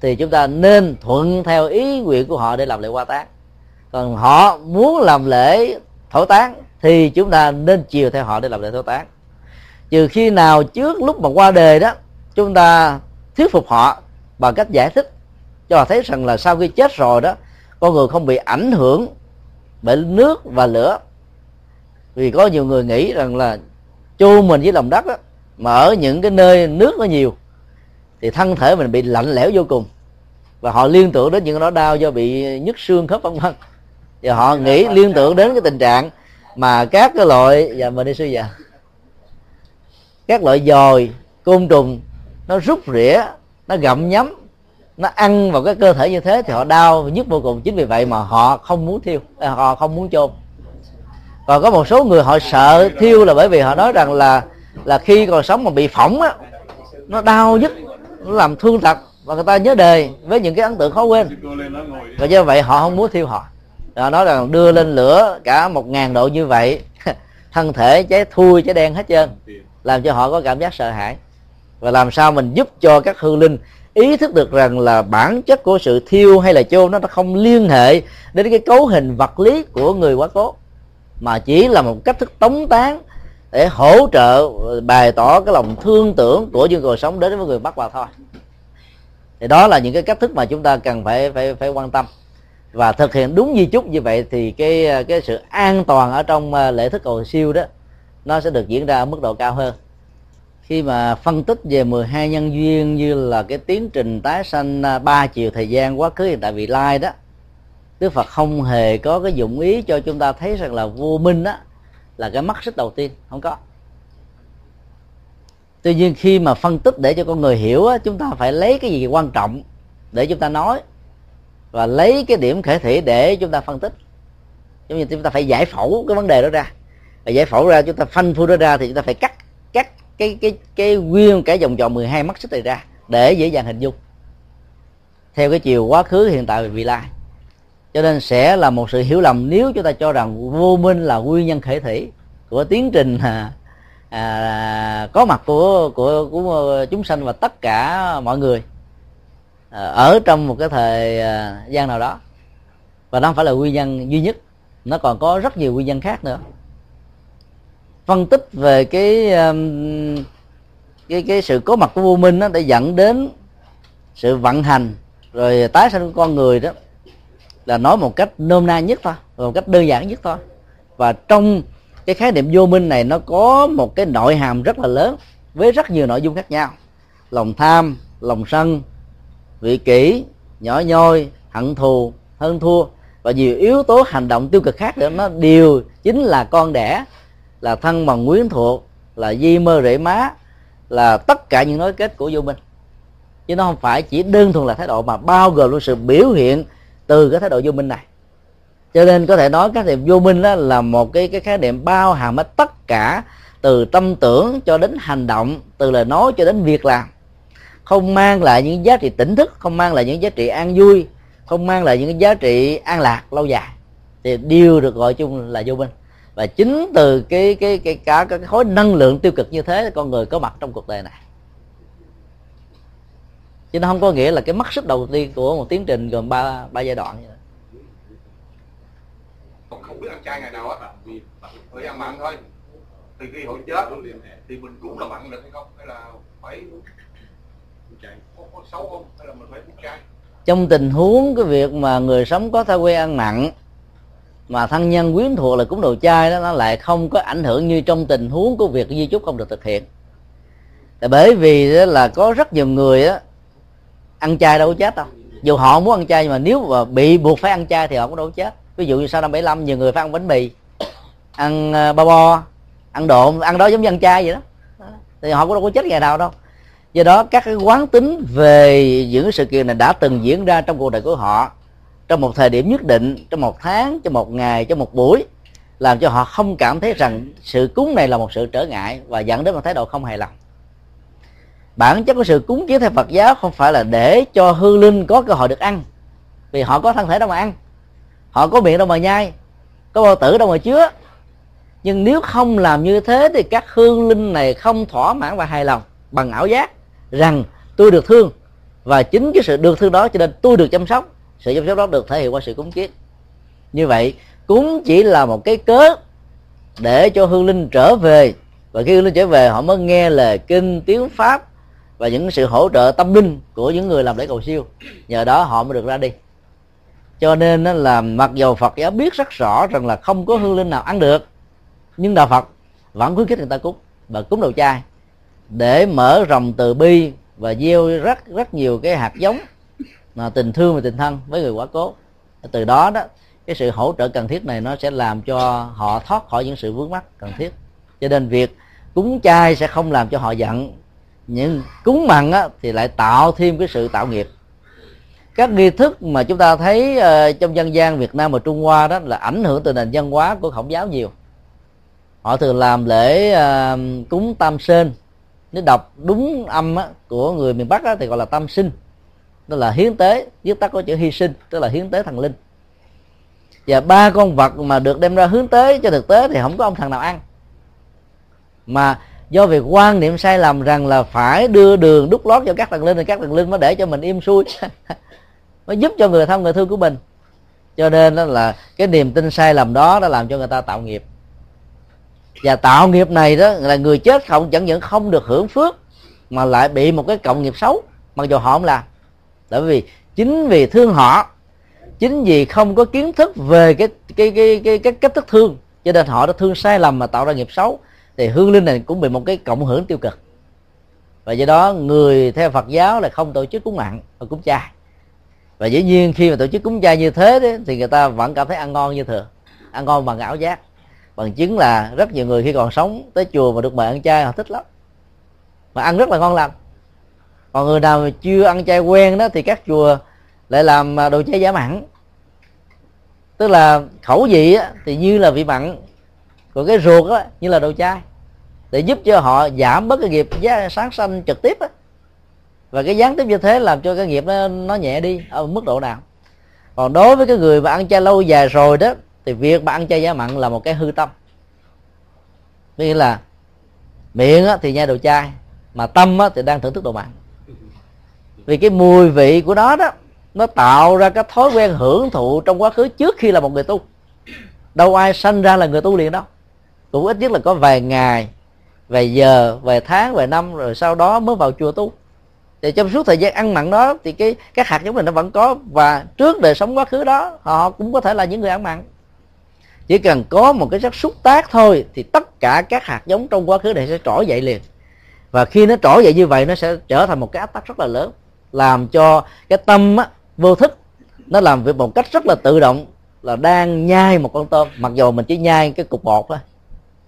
thì chúng ta nên thuận theo ý nguyện của họ để làm lễ qua tán. Còn họ muốn làm lễ thổ tán thì chúng ta nên chiều theo họ để làm lễ thổ tán. Trừ khi nào trước lúc mà qua đề đó chúng ta thuyết phục họ bằng cách giải thích cho họ thấy rằng là sau khi chết rồi đó con người không bị ảnh hưởng bởi nước và lửa. Vì có nhiều người nghĩ rằng là chôn mình với lòng đất đó, mà ở những cái nơi nước nó nhiều thì thân thể mình bị lạnh lẽo vô cùng và họ liên tưởng đến những nỗi đau do bị nhức xương khớp vân vân. Và họ nghĩ liên tưởng đến cái tình trạng mà các cái loại và dạ, mình đi sư già các loại dòi côn trùng nó rút rỉa nó gặm nhấm nó ăn vào cái cơ thể như thế thì họ đau nhức vô cùng. Chính vì vậy mà họ không muốn thiêu à, họ không muốn chôn. Còn có một số người họ sợ thiêu là bởi vì họ nói rằng là là khi còn sống mà bị phỏng á nó đau nhức nó làm thương tật và người ta nhớ đề với những cái ấn tượng khó quên. Và do vậy họ không muốn thiêu họ. Họ nói rằng đưa lên lửa cả một ngàn độ như vậy thân thể cháy thui cháy đen hết trơn làm cho họ có cảm giác sợ hãi. Và làm sao mình giúp cho các hương linh ý thức được rằng là bản chất của sự thiêu hay là chôn nó không liên hệ đến cái cấu hình vật lý của người quá cố mà chỉ là một cách thức tống tán để hỗ trợ bày tỏ cái lòng thương tưởng của những người sống đến với người bắt vào thôi thì đó là những cái cách thức mà chúng ta cần phải phải phải quan tâm. Và thực hiện đúng di chúc như vậy thì cái cái sự an toàn ở trong ờ, lễ thức cầu siêu đó, nó sẽ được diễn ra ở mức độ cao hơn. Khi mà phân tích về 12 nhân duyên như là cái tiến trình tái sanh ờ, ba chiều thời gian quá khứ hiện tại vị lai đó, Đức Phật không hề có cái dụng ý cho chúng ta thấy rằng là vô minh đó là cái mắt xích đầu tiên. Không có tuy nhiên khi mà phân tích để cho con người hiểu á, chúng ta phải lấy cái gì quan trọng để chúng ta nói và lấy cái điểm khởi thể để chúng ta phân tích. Giống như chúng ta phải giải phẫu cái vấn đề đó ra. Và giải phẫu ra chúng ta phanh phu đó ra thì chúng ta phải cắt cắt cái cái cái nguyên cái vòng tròn 12 mắt xích này ra để dễ dàng hình dung. Theo cái chiều quá khứ hiện tại và vị lai. Cho nên sẽ là một sự hiểu lầm nếu chúng ta cho rằng vô minh là nguyên nhân khởi thủy của tiến trình à, à, có mặt của của của ờ, chúng sanh và tất cả mọi người à, ở trong một cái thời à, gian nào đó. Và nó không phải là nguyên nhân duy nhất nó còn có rất nhiều nguyên nhân khác nữa. Phân tích về cái cái cái sự có mặt của vô minh đó để dẫn đến sự vận hành rồi tái sanh của con người đó là nói một cách nôm na nhất thôi một cách đơn giản nhất thôi. Và trong cái khái niệm vô minh này nó có một cái nội hàm rất là lớn với rất nhiều nội dung khác nhau. Lòng tham, lòng sân, vị kỷ, nhỏ nhoi, hận thù, hơn thua. Và nhiều yếu tố hành động tiêu cực khác nữa, nó đều chính là con đẻ, là thân bằng quyến thuộc, là di mơ rễ má, là tất cả những nói kết của vô minh. Chứ nó không phải chỉ đơn thuần là thái độ mà bao gồm luôn sự biểu hiện từ cái thái độ vô minh này cho nên có thể nói cái niệm vô minh đó là một cái cái khái niệm bao hàm hết tất cả từ tâm tưởng cho đến hành động, từ lời nói cho đến việc làm. Không mang lại những giá trị tỉnh thức, không mang lại những giá trị an vui, không mang lại những giá trị an lạc lâu dài. Thì đều được gọi chung là vô minh. Và chính từ cái cái cái, cả cái khối năng lượng tiêu cực như thế, con người có mặt trong cuộc đời này. Chứ nó không có nghĩa là cái mắt sức đầu tiên của một tiến trình gồm ba ba giai đoạn như thế không biết ăn chay ngày nào á thời ăn mặn thôi. Thì khi họ chết thì mình cũng là mặn được hay không? Hay là phải có, có xấu không? Hay là mình phải uống chay? Trong tình huống cái việc mà người sống có thói quen ăn mặn mà thân nhân quyến thuộc là cúng đồ chay đó nó lại không có ảnh hưởng như trong tình huống của việc di chúc không được thực hiện. Là bởi vì đó là có rất nhiều người á ăn chay đâu có chết đâu. Dù họ muốn ăn chay nhưng mà nếu mà bị buộc phải ăn chay thì họ cũng đâu có chết ví dụ như sau năm 75 nhiều người phải ăn bánh mì ăn uh, bo bo ăn độn ăn đó giống như ăn chay vậy đó. Thì họ cũng đâu có chết ngày nào đâu. Do đó các cái quán tính về những sự kiện này đã từng diễn ra trong cuộc đời của họ trong một thời điểm nhất định trong một tháng trong một ngày trong một buổi làm cho họ không cảm thấy rằng sự cúng này là một sự trở ngại và dẫn đến một thái độ không hài lòng. Bản chất của sự cúng kiến theo Phật giáo không phải là để cho hư linh có cơ hội được ăn vì họ có thân thể đâu mà ăn họ có miệng đâu mà nhai, có bao tử đâu mà chứa. Nhưng nếu không làm như thế thì các hương linh này không thỏa mãn và hài lòng bằng ảo giác rằng tôi được thương. Và chính cái sự được thương đó cho nên tôi được chăm sóc. Sự chăm sóc đó được thể hiện qua sự cúng kiến như vậy, cúng chỉ là một cái cớ để cho hương linh trở về. Và khi hương linh trở về, họ mới nghe lời kinh, tiếng pháp và những sự hỗ trợ tâm linh của những người làm lễ cầu siêu. Nhờ đó họ mới được ra đi cho nên là mặc dầu Phật giáo biết rất rõ rằng là không có hương linh nào ăn được nhưng đạo Phật vẫn khuyến khích người ta cúng và cúng đầu chai để mở rộng từ bi và gieo rất rất nhiều cái hạt giống mà tình thương và tình thân với người quả cố. Từ đó đó cái sự hỗ trợ cần thiết này nó sẽ làm cho họ thoát khỏi những sự vướng mắc cần thiết. Cho nên việc cúng chay sẽ không làm cho họ giận nhưng cúng mặn á, thì lại tạo thêm cái sự tạo nghiệp các nghi thức mà chúng ta thấy uh, trong dân gian Việt Nam và Trung Hoa đó là ảnh hưởng từ nền văn hóa của khổng giáo nhiều. Họ thường làm lễ uh, cúng tam sơn. Nếu đọc đúng âm á, của người miền Bắc á, thì gọi là tam sinh. Đó là hiến tế viết tắt có chữ hy sinh tức là hiến tế thần linh. Và ba con vật mà được đem ra hướng tế cho thực tế thì không có ông thằng nào ăn. Mà do việc quan niệm sai lầm rằng là phải đưa đường đúc lót cho các thần linh thì các thần linh mới để cho mình im xuôi mới giúp cho người thân người thương của mình. Cho nên đó là cái niềm tin sai lầm đó đã làm cho người ta tạo nghiệp. Và tạo nghiệp này đó là người chết không chẳng những không được hưởng phước mà lại bị một cái cộng nghiệp xấu mặc dù họ không làm. Bởi vì chính vì thương họ chính vì không có kiến thức về cái cái cái cái, cái cách thức thương cho nên họ đã thương sai lầm mà tạo ra nghiệp xấu thì hương linh này cũng bị một cái cộng hưởng tiêu cực. Và do đó người theo Phật giáo là không tổ chức cúng mặn và cúng chay và dĩ nhiên khi mà tổ chức cúng chay như thế đấy, thì người ta vẫn cảm thấy ăn ngon như thường ăn ngon bằng ảo giác. Bằng chứng là rất nhiều người khi còn sống tới chùa mà được mời ăn chay họ thích lắm mà ăn rất là ngon lành. Còn người nào mà chưa ăn chay quen đó thì các chùa lại làm à, đồ chay giả mặn. Tức là khẩu vị á, thì như là vị mặn còn cái ruột á, như là đồ chay để giúp cho họ giảm bớt cái nghiệp giá sáng sanh trực tiếp á và cái gián tiếp như thế làm cho cái nghiệp nó, nó nhẹ đi ở mức độ nào? Còn đối với cái người mà ăn chay lâu dài rồi đó thì việc mà ăn chay giả mặn là một cái hư tâm. Nghĩa là miệng á, thì nhai đồ chay mà tâm á, thì đang thưởng thức đồ mặn. Vì cái mùi vị của nó đó nó tạo ra cái thói quen hưởng thụ trong quá khứ trước khi là một người tu. Đâu ai sanh ra là người tu liền đâu. Cũng ít nhất là có vài ngày vài giờ vài tháng vài năm rồi sau đó mới vào chùa tu thì trong suốt thời gian ăn mặn đó thì cái các hạt giống mình nó vẫn có và trước đời sống quá khứ đó họ cũng có thể là những người ăn mặn. Chỉ cần có một cái chất xúc tác thôi thì tất cả các hạt giống trong quá khứ này sẽ trỗi dậy liền. Và khi nó trỗi dậy như vậy nó sẽ trở thành một cái áp tắc rất là lớn làm cho cái tâm á, vô thức nó làm việc một cách rất là tự động là đang nhai một con tôm. Mặc dù mình chỉ nhai cái cục bột thôi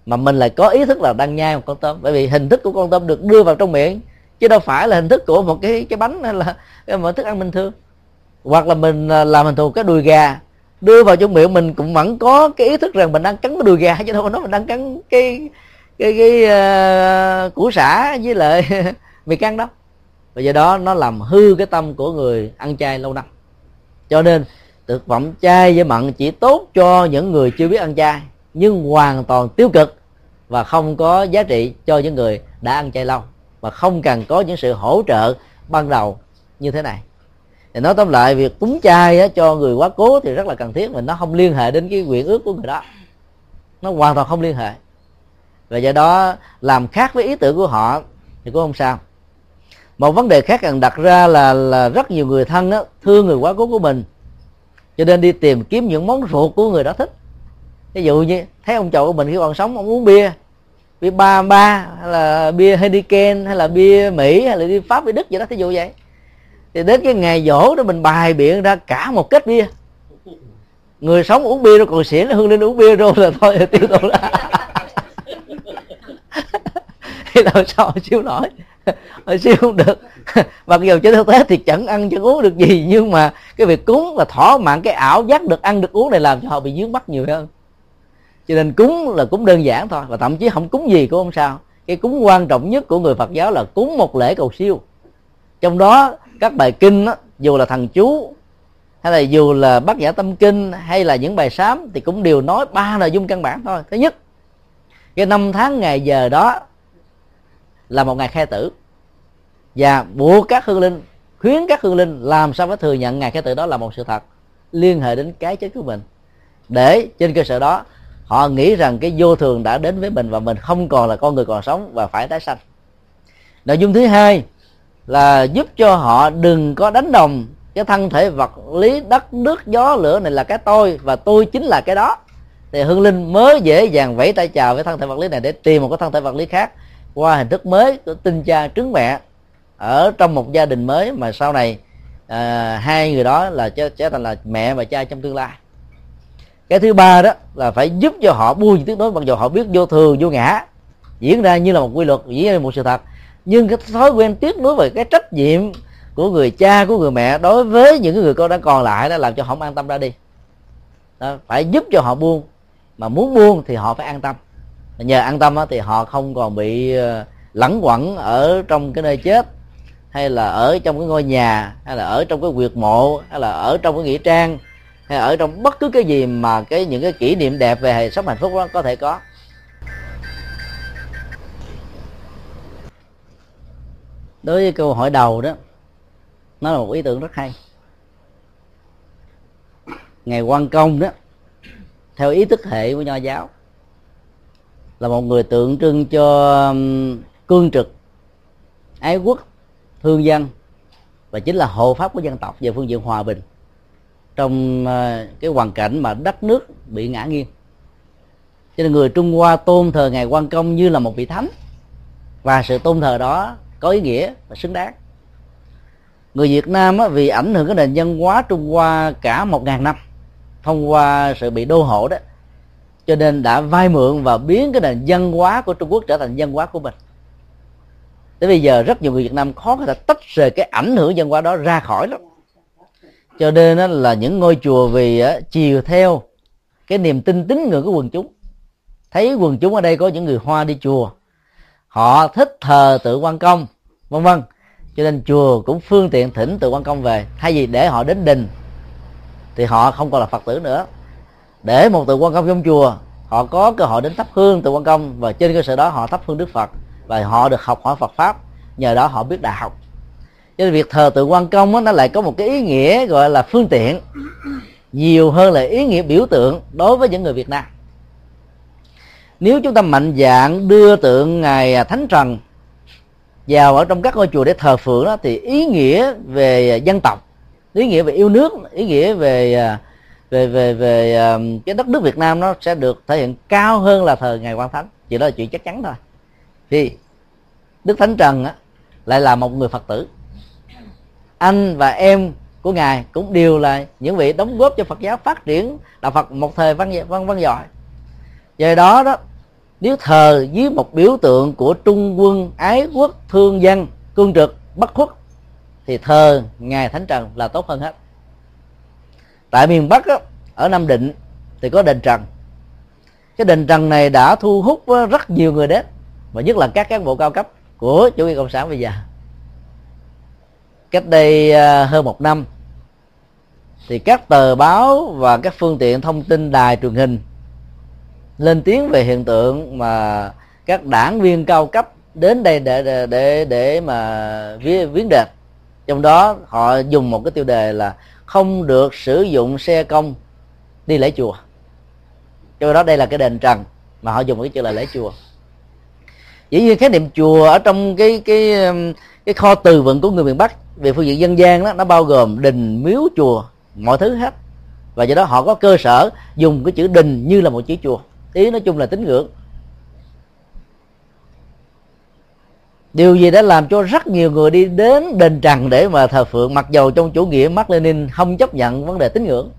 mà mình lại có ý thức là đang nhai một con tôm. Bởi vì hình thức của con tôm được đưa vào trong miệng chứ đâu phải là hình thức của một cái cái bánh hay là một thức ăn bình thường. Hoặc là mình à, làm hình thù cái đùi gà đưa vào trong miệng mình cũng vẫn có cái ý thức rằng mình đang cắn cái đùi gà chứ đâu có nói mình đang cắn cái cái cái uh, củ sả với lại mì căng đó và do đó nó làm hư cái tâm của người ăn chay lâu năm. Cho nên thực phẩm chay với mặn chỉ tốt cho những người chưa biết ăn chay nhưng hoàn toàn tiêu cực và không có giá trị cho những người đã ăn chay lâu mà không cần có những sự hỗ trợ ban đầu như thế này. Thì nói tóm lại việc cúng chay á, cho người quá cố thì rất là cần thiết mà nó không liên hệ đến cái nguyện ước của người đó. Nó hoàn toàn không liên hệ. Và do đó làm khác với ý tưởng của họ thì cũng không sao. Một vấn đề khác cần đặt ra là là rất nhiều người thân đó thương người quá cố của mình cho nên đi tìm kiếm những món ruột của người đó thích. Ví dụ như thấy ông chồng của mình khi còn sống ông uống bia bia ba ba, hay là bia Heineken, hay là bia Mỹ, hay là đi Pháp với Đức vậy đó, thí dụ vậy. Thì đến cái ngày dỗ đó mình bài biện ra cả một kết bia. Người sống uống bia rồi còn xỉn hương lên uống bia rồi là thôi, tiêu tụt ra thì làm sao siêu nổi? Hồi siêu không được. Mặc dù trên thực tế thì chẳng ăn, chẳng uống được gì, nhưng mà cái việc cúng và thỏa mãn cái ảo giác được ăn, được uống này làm cho họ bị dướng mắt nhiều hơn cho nên cúng là cúng đơn giản thôi và thậm chí không cúng gì cũng không sao. Cái cúng quan trọng nhất của người phật giáo là cúng một lễ cầu siêu. Trong đó các bài kinh đó, dù là thần chú hay là dù là bát nhã tâm kinh hay là những bài sám thì cũng đều nói ba nội dung căn bản thôi. Thứ nhất cái năm tháng ngày giờ đó là một ngày khai tử. Và buộc các hương linh khuyến các hương linh làm sao phải thừa nhận ngày khai tử đó là một sự thật liên hệ đến cái chết của mình. Để trên cơ sở đó họ nghĩ rằng cái vô thường đã đến với mình và mình không còn là con người còn sống và phải tái sanh. Nội dung thứ hai là giúp cho họ đừng có đánh đồng cái thân thể vật lý đất nước gió lửa này là cái tôi và tôi chính là cái đó. Thì hương linh mới dễ dàng vẫy tay chào với thân thể vật lý này để tìm một cái thân thể vật lý khác qua hình thức mới của tinh cha trứng mẹ ở trong một gia đình mới mà sau này à, hai người đó là trở, trở thành là mẹ và cha trong tương lai cái thứ ba đó là phải giúp cho họ buông những tiếng nói mặc dù họ biết vô thường vô ngã diễn ra như là một quy luật diễn ra như một sự thật. Nhưng cái thói quen tiếc nuối về cái trách nhiệm của người cha của người mẹ đối với những người con đang còn lại đó làm cho họ không an tâm ra đi. Đó, phải giúp cho họ buông. Mà muốn buông thì họ phải an tâm. Nhờ an tâm thì họ không còn bị ờ, lẫn quẩn ở trong cái nơi chết hay là ở trong cái ngôi nhà hay là ở trong cái quyệt mộ hay là ở trong cái nghĩa trang hay ở trong bất cứ cái gì mà cái những cái kỷ niệm đẹp về sống hạnh phúc đó có thể có. Đối với câu hỏi đầu đó, nó là một ý tưởng rất hay. Ngày quan công đó, theo ý thức hệ của nho giáo, là một người tượng trưng cho um, cương trực, ái quốc, thương dân, và chính là hộ pháp của dân tộc về phương diện hòa bình trong à, cái hoàn cảnh mà đất nước bị ngã nghiêng. Cho nên người trung hoa tôn thờ ngài quan công như là một vị thánh. Và sự tôn thờ đó có ý nghĩa và xứng đáng. Người Việt Nam á, vì ảnh hưởng cái nền văn hóa Trung Hoa cả một ngàn năm thông qua sự bị đô hộ đó cho nên đã vay mượn và biến cái nền văn hóa của Trung Quốc trở thành văn hóa của mình. Tới bây giờ rất nhiều người Việt Nam khó có thể tách rời cái ảnh hưởng văn hóa đó ra khỏi lắm cho nên đó là những ngôi chùa vì chiều theo cái niềm tin tín ngưỡng của quần chúng. Thấy quần chúng ở đây có những người hoa đi chùa. Họ thích thờ tự quan công, vân vân. Cho nên chùa cũng phương tiện thỉnh tự quan công về. Thay vì để họ đến đình, thì họ không còn là phật tử nữa. Để một tự quan công trong chùa, họ có cơ hội đến thắp hương tự quan công và trên cơ sở đó họ thắp hương đức phật. Và họ được học hỏi phật pháp, nhờ đó họ biết đại học cho nên việc thờ tự quan công đó, nó lại có một cái ý nghĩa gọi là phương tiện. Nhiều hơn là ý nghĩa biểu tượng đối với những người việt nam. Nếu chúng ta mạnh dạng đưa tượng ngài à, thánh trần vào ở trong các ngôi chùa để thờ phượng đó thì ý nghĩa về dân tộc ý nghĩa về yêu nước ý nghĩa về à, về về về à, cái đất nước Việt Nam nó sẽ được thể hiện cao hơn là thờ ngài Quan Thánh. Chỉ đó là chuyện chắc chắn thôi. Thì Đức Thánh Trần á, lại là một người Phật tử anh và em của ngài cũng đều là những vị đóng góp cho Phật giáo phát triển đạo Phật một thời văn văn văn giỏi. Do đó đó nếu thờ dưới một biểu tượng của trung quân ái quốc thương dân cương trực bất khuất thì thờ ngài thánh trần là tốt hơn hết. Tại miền bắc đó, ở nam định thì có đền trần. Cái đền trần này đã thu hút rất nhiều người đến và nhất là các cán bộ cao cấp của chủ nghĩa cộng sản bây giờ cách đây à, hơn một năm thì các tờ báo và các phương tiện thông tin đài truyền hình lên tiếng về hiện tượng mà các đảng viên cao cấp đến đây để để để, để mà viếng đền trong đó họ dùng một cái tiêu đề là không được sử dụng xe công đi lễ chùa. Cho đó đây là cái đền trần mà họ dùng cái chữ là lễ chùa. Dĩ nhiên khái niệm chùa ở trong cái cái um, cái kho từ vựng của người miền bắc về phương diện dân gian đó, nó bao gồm đình, miếu, chùa, mọi thứ hết. Và do đó họ có cơ sở dùng cái chữ đình như là một chữ chùa. Ý nói chung là tín ngưỡng. Điều gì đã làm cho rất nhiều người đi đến đền trần để mà thờ phượng, mặc dầu trong chủ nghĩa Mark Lenin không chấp nhận vấn đề tín ngưỡng.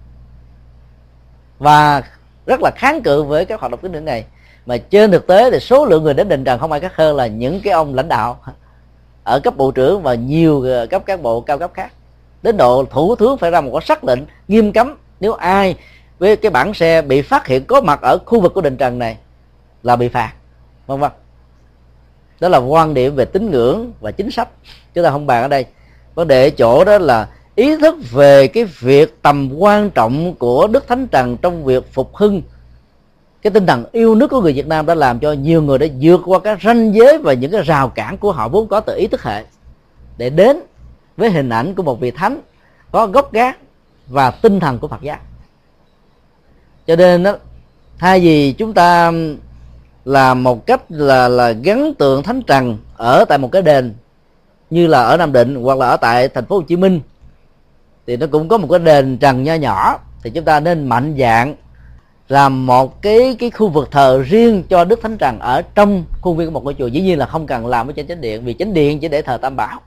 Và rất là kháng cự với các hoạt động tín ngưỡng này. Mà trên thực tế thì số lượng người đến đền trần không ai khác hơn là những cái ông lãnh đạo ở cấp bộ trưởng và nhiều ờ, cấp cán bộ cao cấp khác. Đến độ thủ tướng phải ra một cái sắc lệnh nghiêm cấm nếu ai với cái bản xe bị phát hiện có mặt ở khu vực của đền trần này là bị phạt, vân vân. Đó là quan điểm về tín ngưỡng và chính sách chúng ta không bàn ở đây. Vấn đề chỗ đó là ý thức về cái việc tầm quan trọng của đức thánh trần trong việc phục hưng cái tinh thần yêu nước của người Việt Nam đã làm cho nhiều người đã vượt qua các ranh giới và những cái rào cản của họ vốn có từ ý thức hệ. Để đến với hình ảnh của một vị thánh có gốc gác và tinh thần của Phật giáo. Cho nên đó thay vì chúng ta làm một cách là là gắn tượng thánh trần ở tại một cái đền như là ở Nam Định hoặc là ở tại thành phố Hồ Chí Minh, thì nó cũng có một cái đền trần nho nhỏ, thì chúng ta nên mạnh dạng làm một cái cái khu vực thờ riêng cho Đức Thánh Trần ở trong khuôn viên của một ngôi chùa. Dĩ nhiên là không cần làm ở trên chánh điện, vì chánh điện chỉ để thờ Tam Bảo.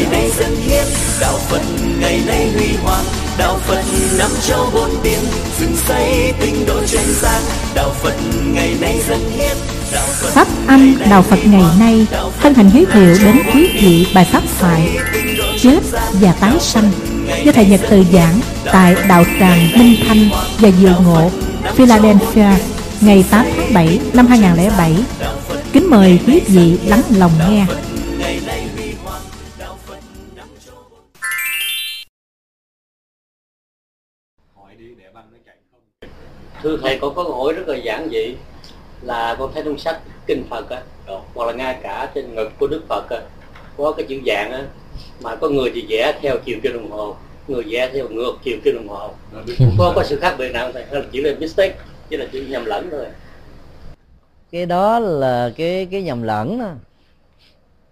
Dâng hiến đạo phật ngày nay huy hoàng. Đạo phật năm châu bốn biển dựng xây tinh độ chân gian. Đạo phật ngày nay dâng hiến Pháp âm Đạo Phật ngày nay thân hành giới thiệu đến quý vị bài pháp thoại Chết và tái sanh do Thầy Nhật Từ giảng tại Đạo Tràng Minh Thanh và Diệu Ngộ, Philadelphia ngày 8 tháng 7 năm 2007. Kính mời quý vị lắng lòng nghe. Thưa thầy con có câu hỏi rất là giản dị là con thấy trong sách kinh Phật á hoặc là ngay cả trên ngực của Đức Phật á có cái chữ dạng á mà có người thì vẽ theo chiều kim đồng hồ người vẽ theo ngược chiều kim đồng hồ. Có có sự khác biệt nào thầy? Hay là chỉ là mistake chỉ là chữ nhầm lẫn thôi? Cái đó là cái cái nhầm lẫn đó.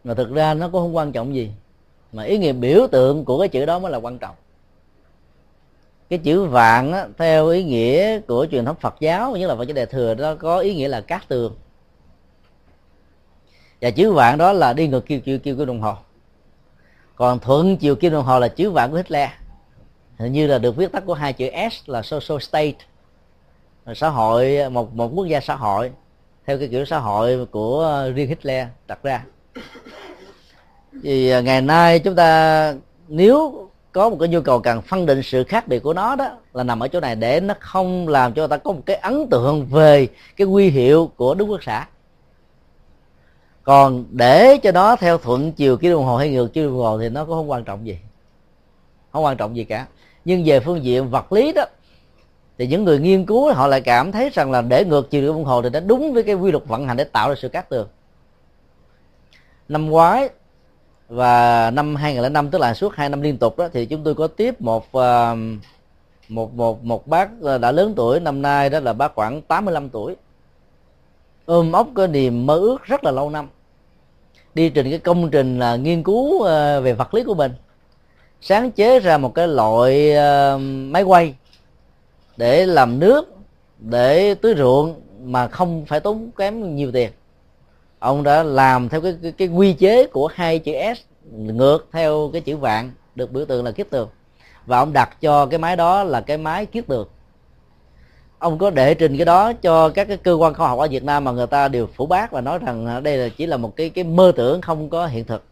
mà thực ra nó cũng không quan trọng gì. Mà ý nghĩa biểu tượng của cái chữ đó mới là quan trọng cái chữ vạn á, theo ý nghĩa của truyền thống Phật giáo nhất là Phật giáo Đại thừa đó có ý nghĩa là cát tường. Và chữ vạn đó là đi ngược chiều chiều kim đồng hồ. Còn thuận chiều kim đồng hồ là chữ vạn của Hitler. Hình như là được viết tắt của hai chữ S là social state. Xã hội một một quốc gia xã hội theo cái kiểu xã hội của riêng Hitler đặt ra. Thì à, ngày nay chúng ta nếu có một cái nhu cầu cần phân định sự khác biệt của nó đó, là nằm ở chỗ này để nó không làm cho ta có một cái ấn tượng về cái quy hiệu của đức quốc xã. Còn để cho nó theo thuận chiều cái đồng hồ hay ngược chiều đồng hồ thì nó cũng không quan trọng gì. Không quan trọng gì cả. Nhưng về phương diện vật lý đó, thì những người nghiên cứu họ lại cảm thấy rằng là để ngược chiều đồng hồ thì nó đúng với cái quy luật vận hành để tạo ra sự cát tường. Năm ngoái và năm 2005 tức là suốt hai năm liên tục đó, thì chúng tôi có tiếp một ờ, một một một bác ờ, đã lớn tuổi. Năm nay đó là bác khoảng 85 tuổi. Ôm ốc cái niềm mơ ước rất là lâu năm. Đi trình cái công trình là nghiên cứu ờ, về vật lý của mình. Sáng chế ra một cái loại máy quay để làm nước, để tưới ruộng mà không phải tốn kém nhiều tiền ông đã làm theo cái cái, cái quy chế của hai chữ S ngược theo cái chữ vạn được biểu tượng là kiết tường. Và ông đặt cho cái máy đó là cái máy kiết tường. Ông có đệ trình cái đó cho các cái cơ quan khoa học ở Việt Nam mà người ta đều phủ bác và nói rằng à, đây là chỉ là một cái cái mơ tưởng không có hiện thực.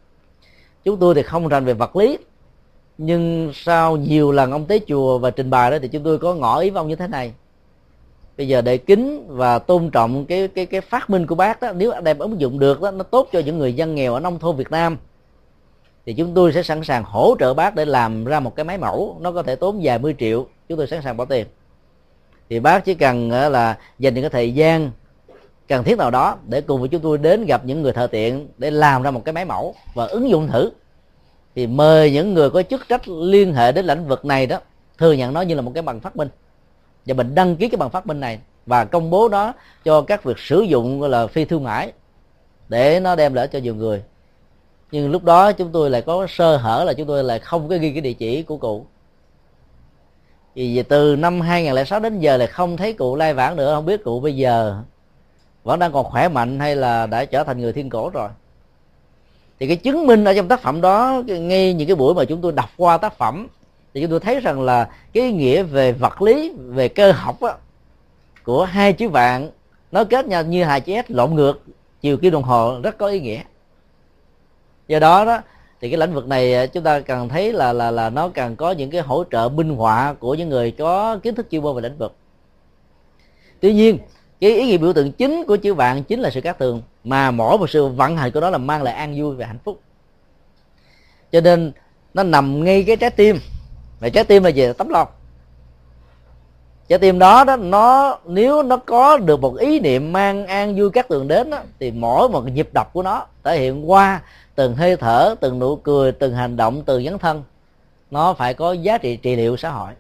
Chúng tôi thì không rành về vật lý nhưng sau nhiều lần ông tới chùa và trình bày đó thì chúng tôi có ngỏ ý với ông như thế này bây giờ để kính và tôn trọng cái cái cái phát minh của bác đó, nếu đem ứng dụng được đó, nó tốt cho những người dân nghèo ở nông thôn Việt Nam. Thì chúng tôi sẽ sẵn sàng hỗ trợ bác để làm ra một cái máy mẫu, nó có thể tốn vài mươi triệu, chúng tôi sẵn sàng bỏ tiền. Thì bác chỉ cần ờ, là dành những cái thời gian cần thiết nào đó để cùng với chúng tôi đến gặp những người thợ tiện để làm ra một cái máy mẫu và ứng dụng thử. Thì mời những người có chức trách liên hệ đến lĩnh vực này đó, thừa nhận nó như là một cái bằng phát minh và mình đăng ký cái bằng phát minh này và công bố nó cho các việc sử dụng là, phi thương mại để nó đem lại cho nhiều người. Nhưng lúc đó chúng tôi lại có sơ hở là chúng tôi lại không có ghi cái địa chỉ của cụ. Vì từ năm 2006 đến giờ là không thấy cụ lai vãng nữa. Không biết cụ bây giờ vẫn đang còn khỏe mạnh hay là đã trở thành người thiên cổ rồi. Thì cái chứng minh ở trong tác phẩm đó ngay những cái buổi mà chúng tôi đọc qua tác phẩm thì chúng tôi thấy rằng là cái nghĩa về vật lý về cơ học á, của hai chữ vạn nó kết nhau như hai chữ S lộn ngược chiều kim đồng hồ rất có ý nghĩa. Do đó đó thì cái lĩnh vực này à, chúng ta cần thấy là là là nó cần có những cái hỗ trợ minh họa của những người có kiến thức chuyên môn về lĩnh vực. Tuy nhiên cái ý nghĩa biểu tượng chính của chữ vạn chính là sự cát tường mà mỗi một sự vận hành của nó là mang lại an vui và hạnh phúc. Cho nên nó nằm ngay cái trái tim mà trái tim là gì? Tấm lòng. Trái tim đó đó nó nếu nó có được một ý niệm mang an vui các tường đến đó, thì mỗi một nhịp đập của nó thể hiện qua từng hơi thở từng nụ cười từng hành động từng dấn thân. Nó phải có giá trị trị liệu xã hội.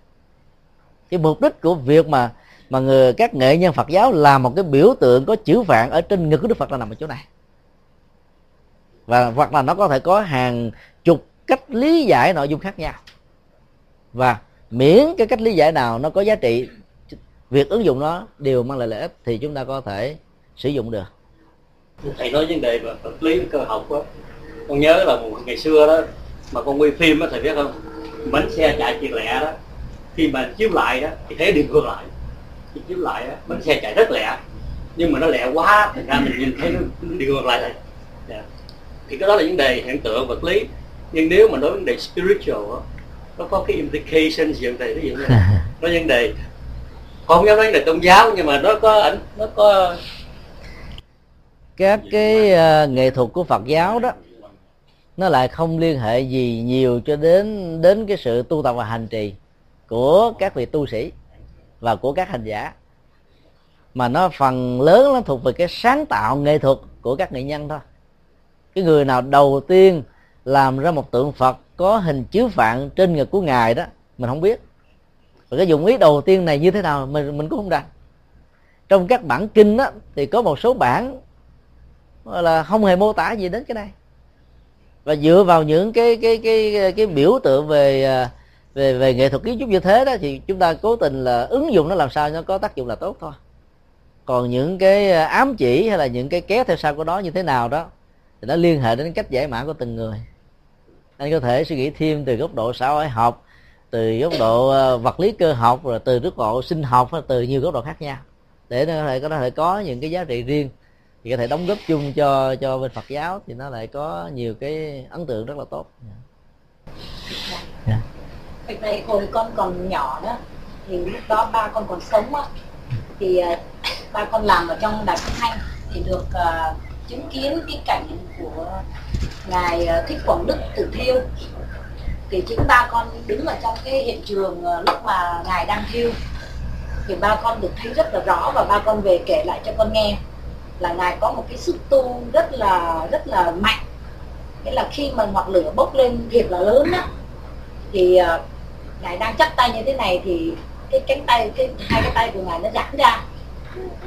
Cái mục đích của việc mà mà người các nghệ nhân Phật giáo làm một cái biểu tượng có chữ vạn ở trên ngực của Đức Phật là nằm ở chỗ này. Và hoặc là nó có thể có hàng chục cách lý giải nội dung khác nhau và miễn cái cách lý giải nào nó có giá trị, việc ứng dụng nó đều mang lại lợi ích thì chúng ta có thể sử dụng được. Thầy nói vấn đề về vật lý cơ học á, con nhớ là một ngày xưa đó, mà con quay phim á, thầy biết không? Bánh xe chạy chuyền lẹ đó. Khi mà chiếu lại đó, thì thấy đi ngược lại. Khi chiếu lại á bánh xe chạy rất lẹ nhưng mà nó lẹ quá, thành ra mình nhìn thấy nó đi ngược lại. Thầy yeah. thì cái đó là vấn đề hiện tượng vật lý. Nhưng nếu mà nói vấn đề spiritual á nó có cái implications gì thầy? Ví dụ như là nó vấn đề. Không dám nói vấn đề tôn giáo nhưng mà nó có ảnh nó có các cái uh, nghệ thuật của Phật giáo đó nó lại không liên hệ gì nhiều cho đến đến cái sự tu tập và hành trì của các vị tu sĩ và của các hành giả. Mà nó phần lớn nó thuộc về cái sáng tạo nghệ thuật của các nghệ nhân thôi. Cái người nào đầu tiên làm ra một tượng phật có hình chiếu phạn trên ngực của ngài đó mình không biết. Và cái dụng ý đầu tiên này như thế nào mình mình cũng không đặt trong các bản kinh đó, thì có một số bản là không hề mô tả gì đến cái này. Và dựa vào những cái cái cái cái biểu tượng về à, về về nghệ thuật kiến trúc như thế đó thì chúng ta cố tình là ứng dụng nó làm sao nó có tác dụng là tốt thôi. Còn những cái à, ám chỉ hay là những cái kéo theo sau của đó như thế nào đó thì nó liên hệ đến cách giải mã của từng người anh có thể suy nghĩ thêm từ góc độ xã hội học từ góc độ ờ, vật lý cơ học rồi từ góc độ sinh học từ nhiều góc độ khác nhau để nó có thể có thể có những cái giá trị riêng thì có thể đóng góp chung cho cho bên Phật giáo thì nó lại có nhiều cái ấn tượng rất là tốt. Yeah. Yeah. Việc hồi con còn nhỏ đó thì lúc đó ba con còn sống á thì ờ, ba con làm ở trong đài phát thanh thì được uh, chứng kiến cái cảnh của ngài ờ, thích quảng đức tử thiêu. Thì chính ba con đứng ở trong cái hiện trường ờ, lúc mà ngài đang thiêu. Thì ba con được thấy rất là rõ và ba con về kể lại cho con nghe là ngài có một cái sức tu rất là rất là mạnh. Nghĩa là khi mà ngọn lửa bốc lên thiệt là lớn á, thì ờ, ngài đang chắp tay như thế này thì cái cánh tay, cái hai cái tay của ngài nó giãn ra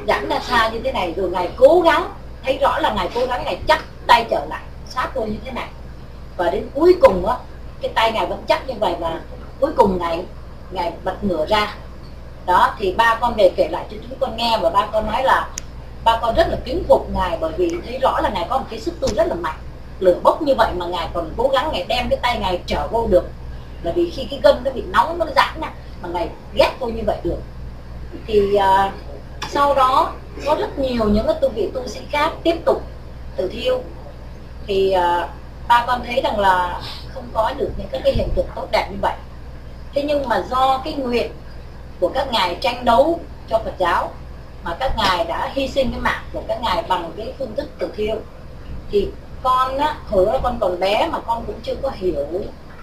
giãn ra xa như thế này. Rồi ngài cố gắng, thấy rõ là ngài cố gắng, ngài chắp tay trở lại sát tôi như thế này. Và đến cuối cùng á cái tay ngài vẫn chắc như vậy và cuối cùng ngài ngài bật ngửa ra. Đó thì ba con về kể lại cho chúng con nghe và ba con nói là ba con rất là kính phục ngài bởi vì thấy rõ là ngài có một cái sức tu rất là mạnh. Lửa bốc như vậy mà ngài còn cố gắng ngài đem cái tay ngài trở vô được. Là vì khi cái gân nó bị nóng nó giãn nè mà ngài ghét tôi như vậy được. Thì uh, sau đó có rất nhiều những cái tu vị tu sĩ khác tiếp tục tự thiêu thì uh, ba con thấy rằng là không có được những các cái hiện tượng tốt đẹp như vậy. Thế nhưng mà do cái nguyện của các ngài tranh đấu cho Phật giáo mà các ngài đã hy sinh cái mạng của các ngài bằng cái phương thức tử thiêu thì con á hồi đó con còn bé mà con cũng chưa có hiểu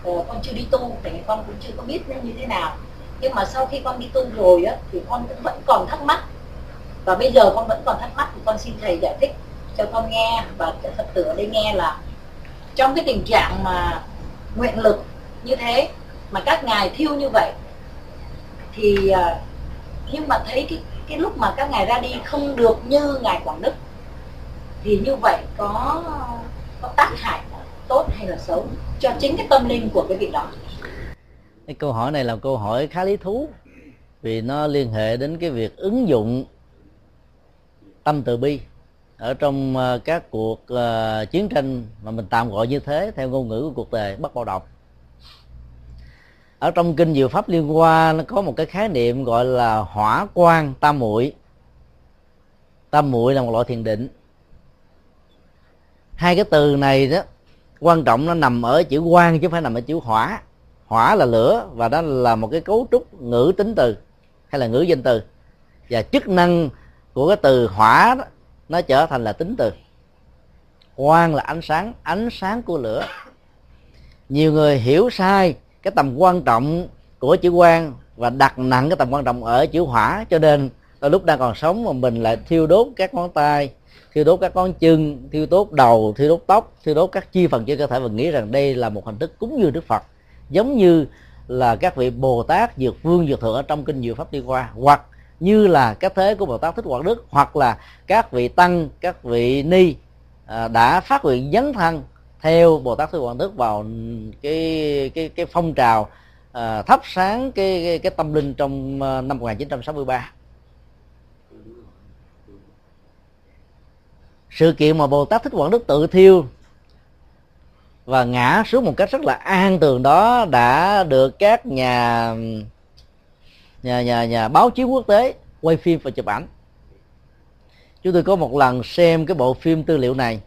ờ, con chưa đi tu thì con cũng chưa có biết nó như thế nào. Nhưng mà sau khi con đi tu rồi á thì con cũng vẫn còn thắc mắc. Và bây giờ con vẫn còn thắc mắc thì con xin thầy giải thích cho con nghe và thật phật ở đây nghe là trong cái tình trạng mà nguyện lực như thế, mà các ngài thiêu như vậy, thì à, nhưng mà thấy cái cái lúc mà các ngài ra đi không được như ngài Quảng Đức, thì như vậy có có tác hại tốt hay là xấu cho chính cái tâm linh của cái vị đó? Cái câu hỏi này là câu hỏi khá lý thú, vì nó liên hệ đến cái việc ứng dụng tâm từ bi ở trong ờ, các cuộc ờ, chiến tranh mà mình tạm gọi như thế theo ngôn ngữ của cuộc đời bất bạo động ở trong kinh diệu pháp liên hoa nó có một cái khái niệm gọi là hỏa quan tam muội. Tam muội là một loại thiền định. Hai cái từ này đó quan trọng nó nằm ở chữ quan chứ không phải nằm ở chữ hỏa. Hỏa là lửa và đó là một cái cấu trúc ngữ tính từ hay là ngữ danh từ. Và chức năng của cái từ hỏa đó, nó trở thành là tính từ. Quan là ánh sáng ánh sáng của lửa. Nhiều người hiểu sai cái tầm quan trọng của chữ quan và đặt nặng cái tầm quan trọng ở chữ hỏa. Cho nên đôi lúc đang còn sống mà mình lại thiêu đốt các ngón tay, thiêu đốt các ngón chân, thiêu đốt đầu, thiêu đốt tóc, thiêu đốt các chi phần trên cơ thể và nghĩ rằng đây là một hình thức cúng dường đức phật. Giống như là các vị bồ tát, dược vương, dược thượng ở trong kinh diệu pháp đi qua, hoặc như là các thế của bồ tát thích quảng đức hoặc là các vị tăng các vị ni à, đã phát nguyện dấn thân theo bồ tát thích quảng đức vào cái cái cái phong trào à, thắp sáng cái, cái cái tâm linh trong à, năm 1963 sự kiện mà bồ tát thích quảng đức tự thiêu và ngã xuống một cách rất là an tường đó đã được các nhà nhà nhà nhà báo chí quốc tế, quay phim và chụp ảnh. Chúng tôi có một lần xem cái bộ phim tư liệu này.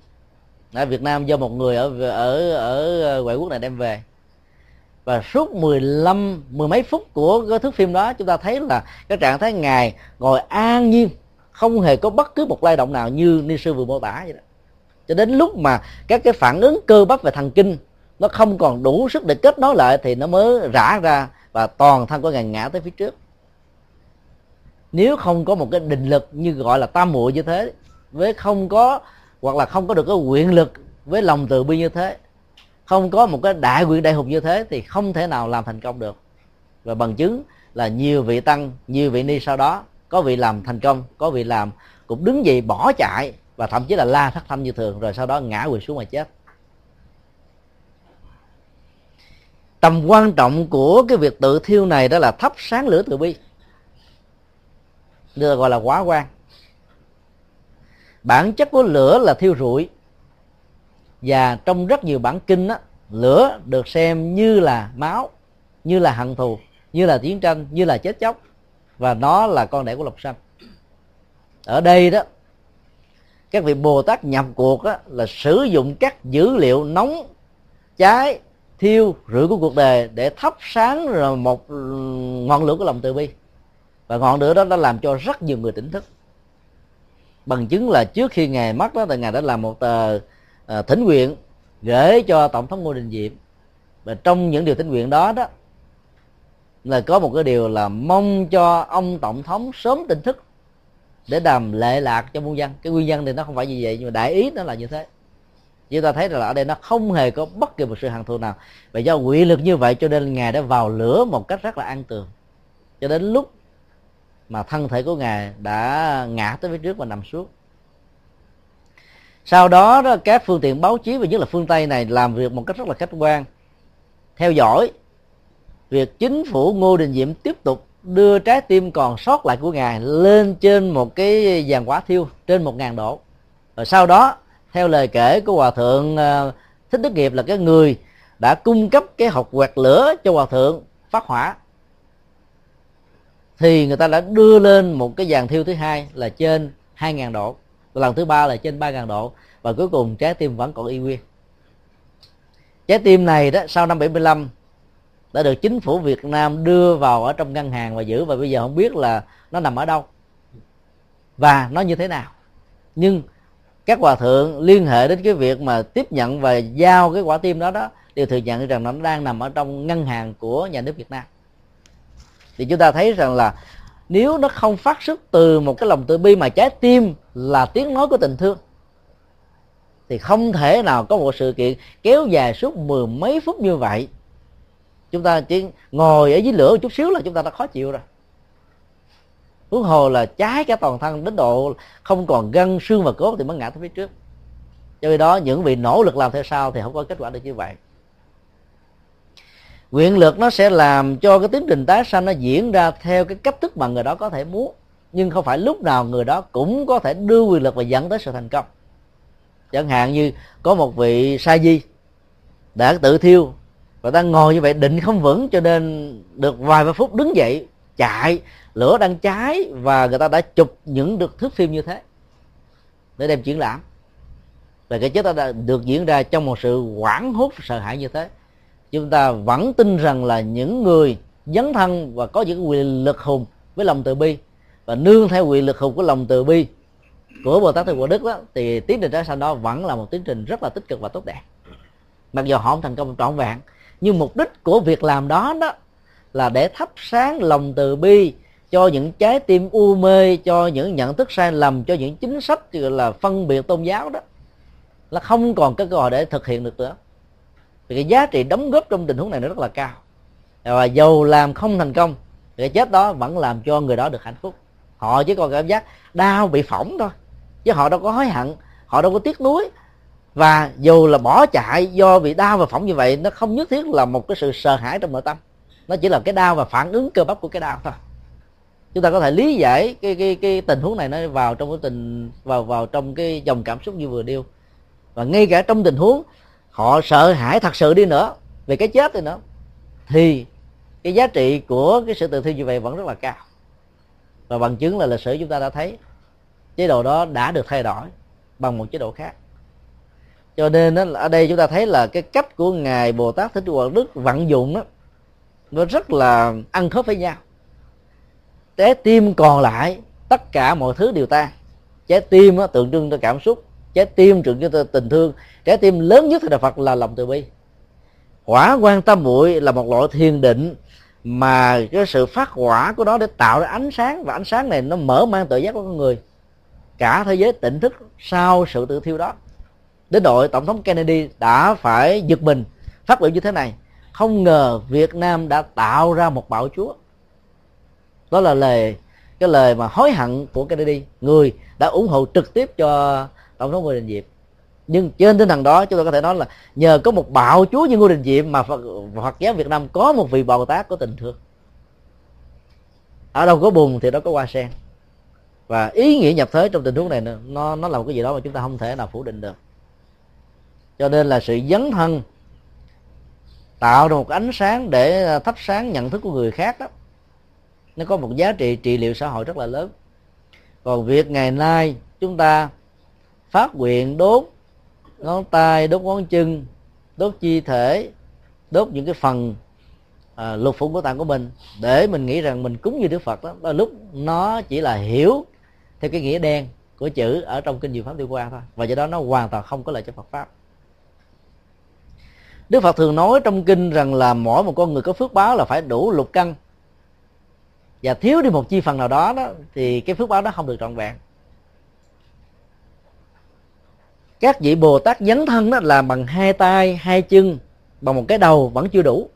Ở Việt Nam do một người ở ở ở ngoại quốc này đem về. Và suốt 15 mười mấy phút của cái thước phim đó, chúng ta thấy là cái trạng thái ngài ngồi an nhiên, không hề có bất cứ một lay động nào như ni sư vừa mô tả vậy đó. Cho đến lúc mà các cái phản ứng cơ bắp và thần kinh nó không còn đủ sức để kết nối lại thì nó mới rã ra và toàn thân của ngài ngã tới phía trước nếu không có một cái định lực như gọi là tam muội như thế, với không có, hoặc là không có được cái quyền lực với lòng từ bi như thế, không có một cái đại nguyện đại hùng như thế, thì không thể nào làm thành công được. Và bằng chứng là nhiều vị tăng, nhiều vị ni sau đó, có vị làm thành công, có vị làm cũng đứng dậy bỏ chạy và thậm chí là la thất thanh như thường, rồi sau đó ngã quỳ xuống mà chết. Tầm quan trọng của cái việc tự thiêu này đó là thắp sáng lửa từ bi được gọi là quá quan bản chất của lửa là thiêu rụi. Và trong rất nhiều bản kinh đó, lửa được xem như là máu như là hận thù như là chiến tranh như là chết chóc. Và nó là con đẻ của lộc sanh. Ở đây đó các vị bồ tát nhập cuộc đó, là sử dụng các dữ liệu nóng cháy thiêu rưỡi của cuộc đời để thắp sáng rồi một ừ, ngọn lửa của lòng từ bi và ngọn lửa đó đã làm cho rất nhiều người tỉnh thức. Bằng chứng là trước khi ngài mất đó thì ngài đã làm một tờ à, thỉnh nguyện gửi cho tổng thống ngô đình diệm. Và trong những điều thỉnh nguyện đó đó là có một cái điều là mong cho ông tổng thống sớm tỉnh thức để đàm lệ lạc cho muôn dân. Cái nguyên nhân thì nó không phải như vậy nhưng mà đại ý nó là như thế. Chúng ta thấy là ở đây nó không hề có bất kỳ một sự hằng thù nào. Và do quỷ lực như vậy cho nên ngài đã vào lửa một cách rất là an tường. Cho đến lúc mà thân thể của ngài đã ngã tới phía trước và nằm xuống. Sau đó, đó các phương tiện báo chí và nhất là phương tây này làm việc một cách rất là khách quan theo dõi việc chính phủ ngô đình diệm tiếp tục đưa trái tim còn sót lại của ngài lên trên một cái giàn quả thiêu trên một ngàn độ. Và sau đó theo lời kể của hòa thượng ờ, thích đức nghiệp là cái người đã cung cấp cái học quẹt lửa cho hòa thượng phát hỏa thì người ta đã đưa lên một cái dàn thiêu thứ hai là trên 2.000 độ. Lần thứ ba là trên 3.000 độ. Và cuối cùng trái tim vẫn còn y nguyên. Trái tim này đó, sau năm 75 đã được chính phủ Việt Nam đưa vào ở trong ngân hàng và giữ. Và bây giờ không biết là nó nằm ở đâu. Và nó như thế nào. Nhưng các hòa thượng liên hệ đến cái việc mà tiếp nhận và giao cái quả tim đó đó, đều thừa nhận rằng nó đang nằm ở trong ngân hàng của nhà nước Việt Nam thì chúng ta thấy rằng là nếu nó không phát xuất từ một cái lòng từ bi mà trái tim là tiếng nói của tình thương, thì không thể nào có một sự kiện kéo dài suốt mười mấy phút như vậy. Chúng ta chỉ ngồi ở dưới lửa một chút xíu là chúng ta đã khó chịu rồi. Huống hồ là cháy cả toàn thân đến độ không còn gân, xương và cốt thì mới ngã tới phía trước. Do đó những vị nỗ lực làm theo sau thì không có kết quả được như vậy nguyện lực nó sẽ làm cho cái tiến trình tái sanh nó diễn ra theo cái cách thức mà người đó có thể muốn. Nhưng không phải lúc nào người đó cũng có thể đưa quyền lực và dẫn tới sự thành công. Chẳng hạn như có một vị sa di đã tự thiêu và ta ngồi như vậy định không vững cho nên được vài ba phút đứng dậy, chạy, lửa đang cháy và người ta đã chụp những được thước phim như thế để đem triển lãm. Và cái chết ta đã được diễn ra trong một sự hoảng hốt, sợ hãi như thế chúng ta vẫn tin rằng là những người dấn thân và có những quyền lực hùng với lòng từ bi. Và nương theo quyền lực hùng của lòng từ bi của bồ tát thượng quả đức đó thì tiến trình tái sanh đó vẫn là một tiến trình rất là tích cực và tốt đẹp. Mặc dù họ không thành công trọn vẹn, nhưng mục đích của việc làm đó đó là để thắp sáng lòng từ bi cho những trái tim u mê, cho những nhận thức sai lầm, cho những chính sách, gọi là phân biệt tôn giáo đó, là không còn cái cơ hội để thực hiện được nữa thì cái giá trị đóng góp trong tình huống này nó rất là cao. Và dầu làm không thành công, thì cái chết đó vẫn làm cho người đó được hạnh phúc. Họ chỉ còn cảm giác đau bị phỏng thôi, chứ họ đâu có hối hận, họ đâu có tiếc nuối. Và dù là bỏ chạy do bị đau và phỏng như vậy, nó không nhất thiết là một cái sự sợ hãi trong nội tâm. Nó chỉ là cái đau và phản ứng cơ bắp của cái đau thôi. Chúng ta có thể lý giải cái cái cái tình huống này nó vào trong cái tình, vào vào trong cái dòng cảm xúc như vừa điêu và ngay cả trong tình huống họ sợ hãi thật sự đi nữa về cái chết đi nữa. Thì cái giá trị của cái sự tự thiêu như vậy vẫn rất là cao. Và bằng chứng là lịch sử chúng ta đã thấy chế độ đó đã được thay đổi bằng một chế độ khác. Cho nên đó, ở đây chúng ta thấy là cái cách của ngài bồ tát thích quảng đức vận dụng đó nó rất là ăn khớp với nhau. Trái tim còn lại tất cả mọi thứ đều tan. Trái tim đó, tượng trưng cho cảm xúc trái tim trưởng cho tình thương. Trái tim lớn nhất thì đạo phật là lòng từ bi. Hỏa quan tâm muội là một loại thiền định mà cái sự phát hỏa của nó để tạo ra ánh sáng, và ánh sáng này nó mở mang tự giác của con người. Cả thế giới tỉnh thức sau sự tự thiêu đó. Đến đội tổng thống Kennedy đã phải giật mình, phát biểu như thế này. Không ngờ Việt Nam đã tạo ra một bạo chúa. Đó là lời, cái lời mà hối hận của Kennedy. Người đã ủng hộ trực tiếp cho tổng thống Ngô Đình Diệm. Nhưng trên tinh thần đó chúng ta có thể nói là nhờ có một bạo chúa như Ngô Đình Diệm mà Phật, Phật giáo Việt Nam có một vị Bồ Tát có tình thương. Ở đâu có bùn thì đó có hoa sen. Và ý nghĩa nhập thế trong tình huống này nó nó là một cái gì đó mà chúng ta không thể nào phủ định được. Cho nên là sự dấn thân tạo ra một ánh sáng để à, thắp sáng nhận thức của người khác đó nó có một giá trị trị liệu xã hội rất là lớn. Còn việc ngày nay chúng ta phát nguyện đốt ngón tay đốt ngón chân đốt chi thể đốt những cái phần à, lục phủ của tạng của mình để mình nghĩ rằng mình cúng như đức phật đó. Là lúc nó chỉ là hiểu theo cái nghĩa đen của chữ ở trong kinh diệu pháp đi qua thôi. Và do đó nó hoàn toàn không có lợi cho phật pháp. Đức phật thường nói trong kinh rằng là mỗi một con người có phước báo là phải đủ lục căn. Và thiếu đi một chi phần nào đó đó thì cái phước báo đó không được trọn vẹn. Các vị bồ tát dấn thân đó là bằng hai tay, hai chân, bằng một cái đầu vẫn chưa đủ.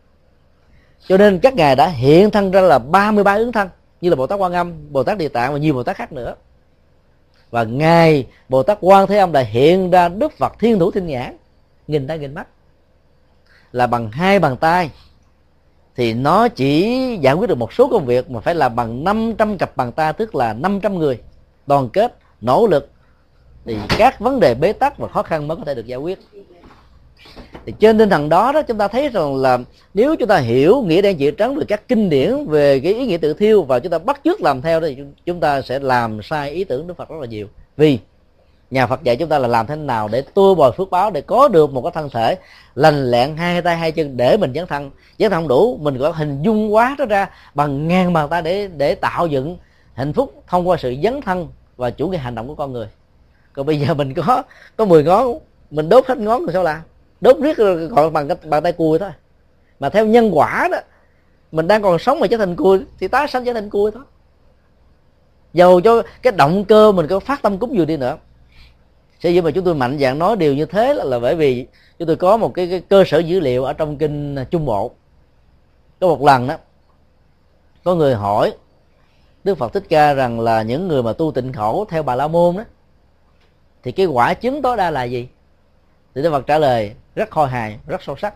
Cho nên các ngài đã hiện thân ra là 33 ứng thân, như là bồ tát quan âm, bồ tát địa tạng và nhiều bồ tát khác nữa. Và ngài, bồ tát quan thế âm đã hiện ra đức phật thiên thủ thiên nhãn, nghìn tay nghìn mắt. Là bằng hai bàn tay, thì nó chỉ giải quyết được một số công việc mà phải là bằng 500 cặp bàn tay, tức là 500 người đoàn kết, nỗ lực thì các vấn đề bế tắc và khó khăn mới có thể được giải quyết. Thì trên tinh thần đó đó, chúng ta thấy rằng là nếu chúng ta hiểu nghĩa đen chữ trắng về các kinh điển, về cái ý nghĩa tự thiêu và chúng ta bắt chước làm theo thì chúng ta sẽ làm sai ý tưởng đức phật rất là nhiều. Vì nhà phật dạy chúng ta là làm thế nào để tua bồi phước báo để có được một cái thân thể lành lẹn hai tay, hai chân để mình dấn thân. Dấn thân không đủ, mình có hình dung quá đó ra bằng ngàn bàn tay để để tạo dựng hạnh phúc thông qua sự dấn thân và chủ nghĩa hành động của con người còn bây giờ mình có có 10 ngón mình đốt hết ngón rồi sao làm? Đốt riết còn bằng bàn tay cùi thôi. Mà theo nhân quả đó mình đang còn sống mà trở thành cùi thì tái sanh trở thành cùi thôi. Dầu cho cái động cơ mình có phát tâm cúng dường đi nữa. Sở dĩ mà chúng tôi mạnh dạng nói điều như thế là, là bởi vì chúng tôi có một cái, cái cơ sở dữ liệu ở trong kinh trung bộ. Có một lần đó có người hỏi đức phật thích ca rằng là những người mà tu tịnh khổ theo bà la môn đó thì cái quả chứng tối đa là gì? Thì đức phật trả lời, rất khôi hài, rất sâu sắc.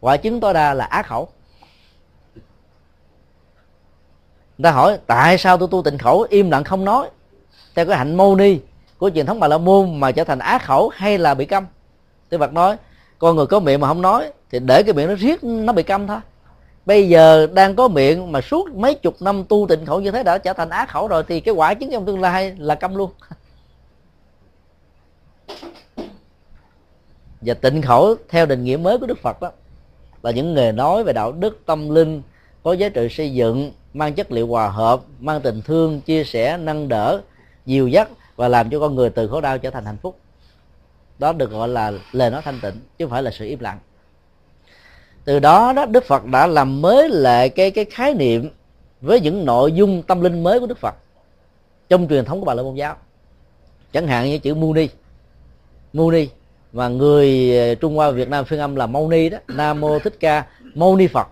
Quả chứng tối đa là ác khẩu. Người ta hỏi, tại sao tôi tu tịnh khẩu, im lặng không nói? Theo cái hạnh mâu ni của truyền thống bà la môn mà trở thành ác khẩu hay là bị câm? Đức Phật nói, con người có miệng mà không nói, thì để cái miệng nó riết, nó bị câm thôi. Bây giờ đang có miệng mà suốt mấy chục năm tu tịnh khẩu như thế đã trở thành ác khẩu rồi, thì cái quả chứng trong tương lai là câm luôn. Và tịnh khẩu theo định nghĩa mới của đức phật đó, là những nghề nói về đạo đức, tâm linh, có giá trị xây dựng, mang chất liệu hòa hợp, mang tình thương, chia sẻ, nâng đỡ, dìu dắt và làm cho con người từ khổ đau trở thành hạnh phúc. Đó được gọi là lời nói thanh tịnh, chứ không phải là sự im lặng. Từ đó đó, đức phật đã làm mới lại cái cái khái niệm với những nội dung tâm linh mới của đức phật trong truyền thống của bà la môn giáo. Chẳng hạn như chữ muni. Muni và người ờ, trung hoa việt nam phiên âm là mâu ni đó, nam mô thích ca, mâu ni phật.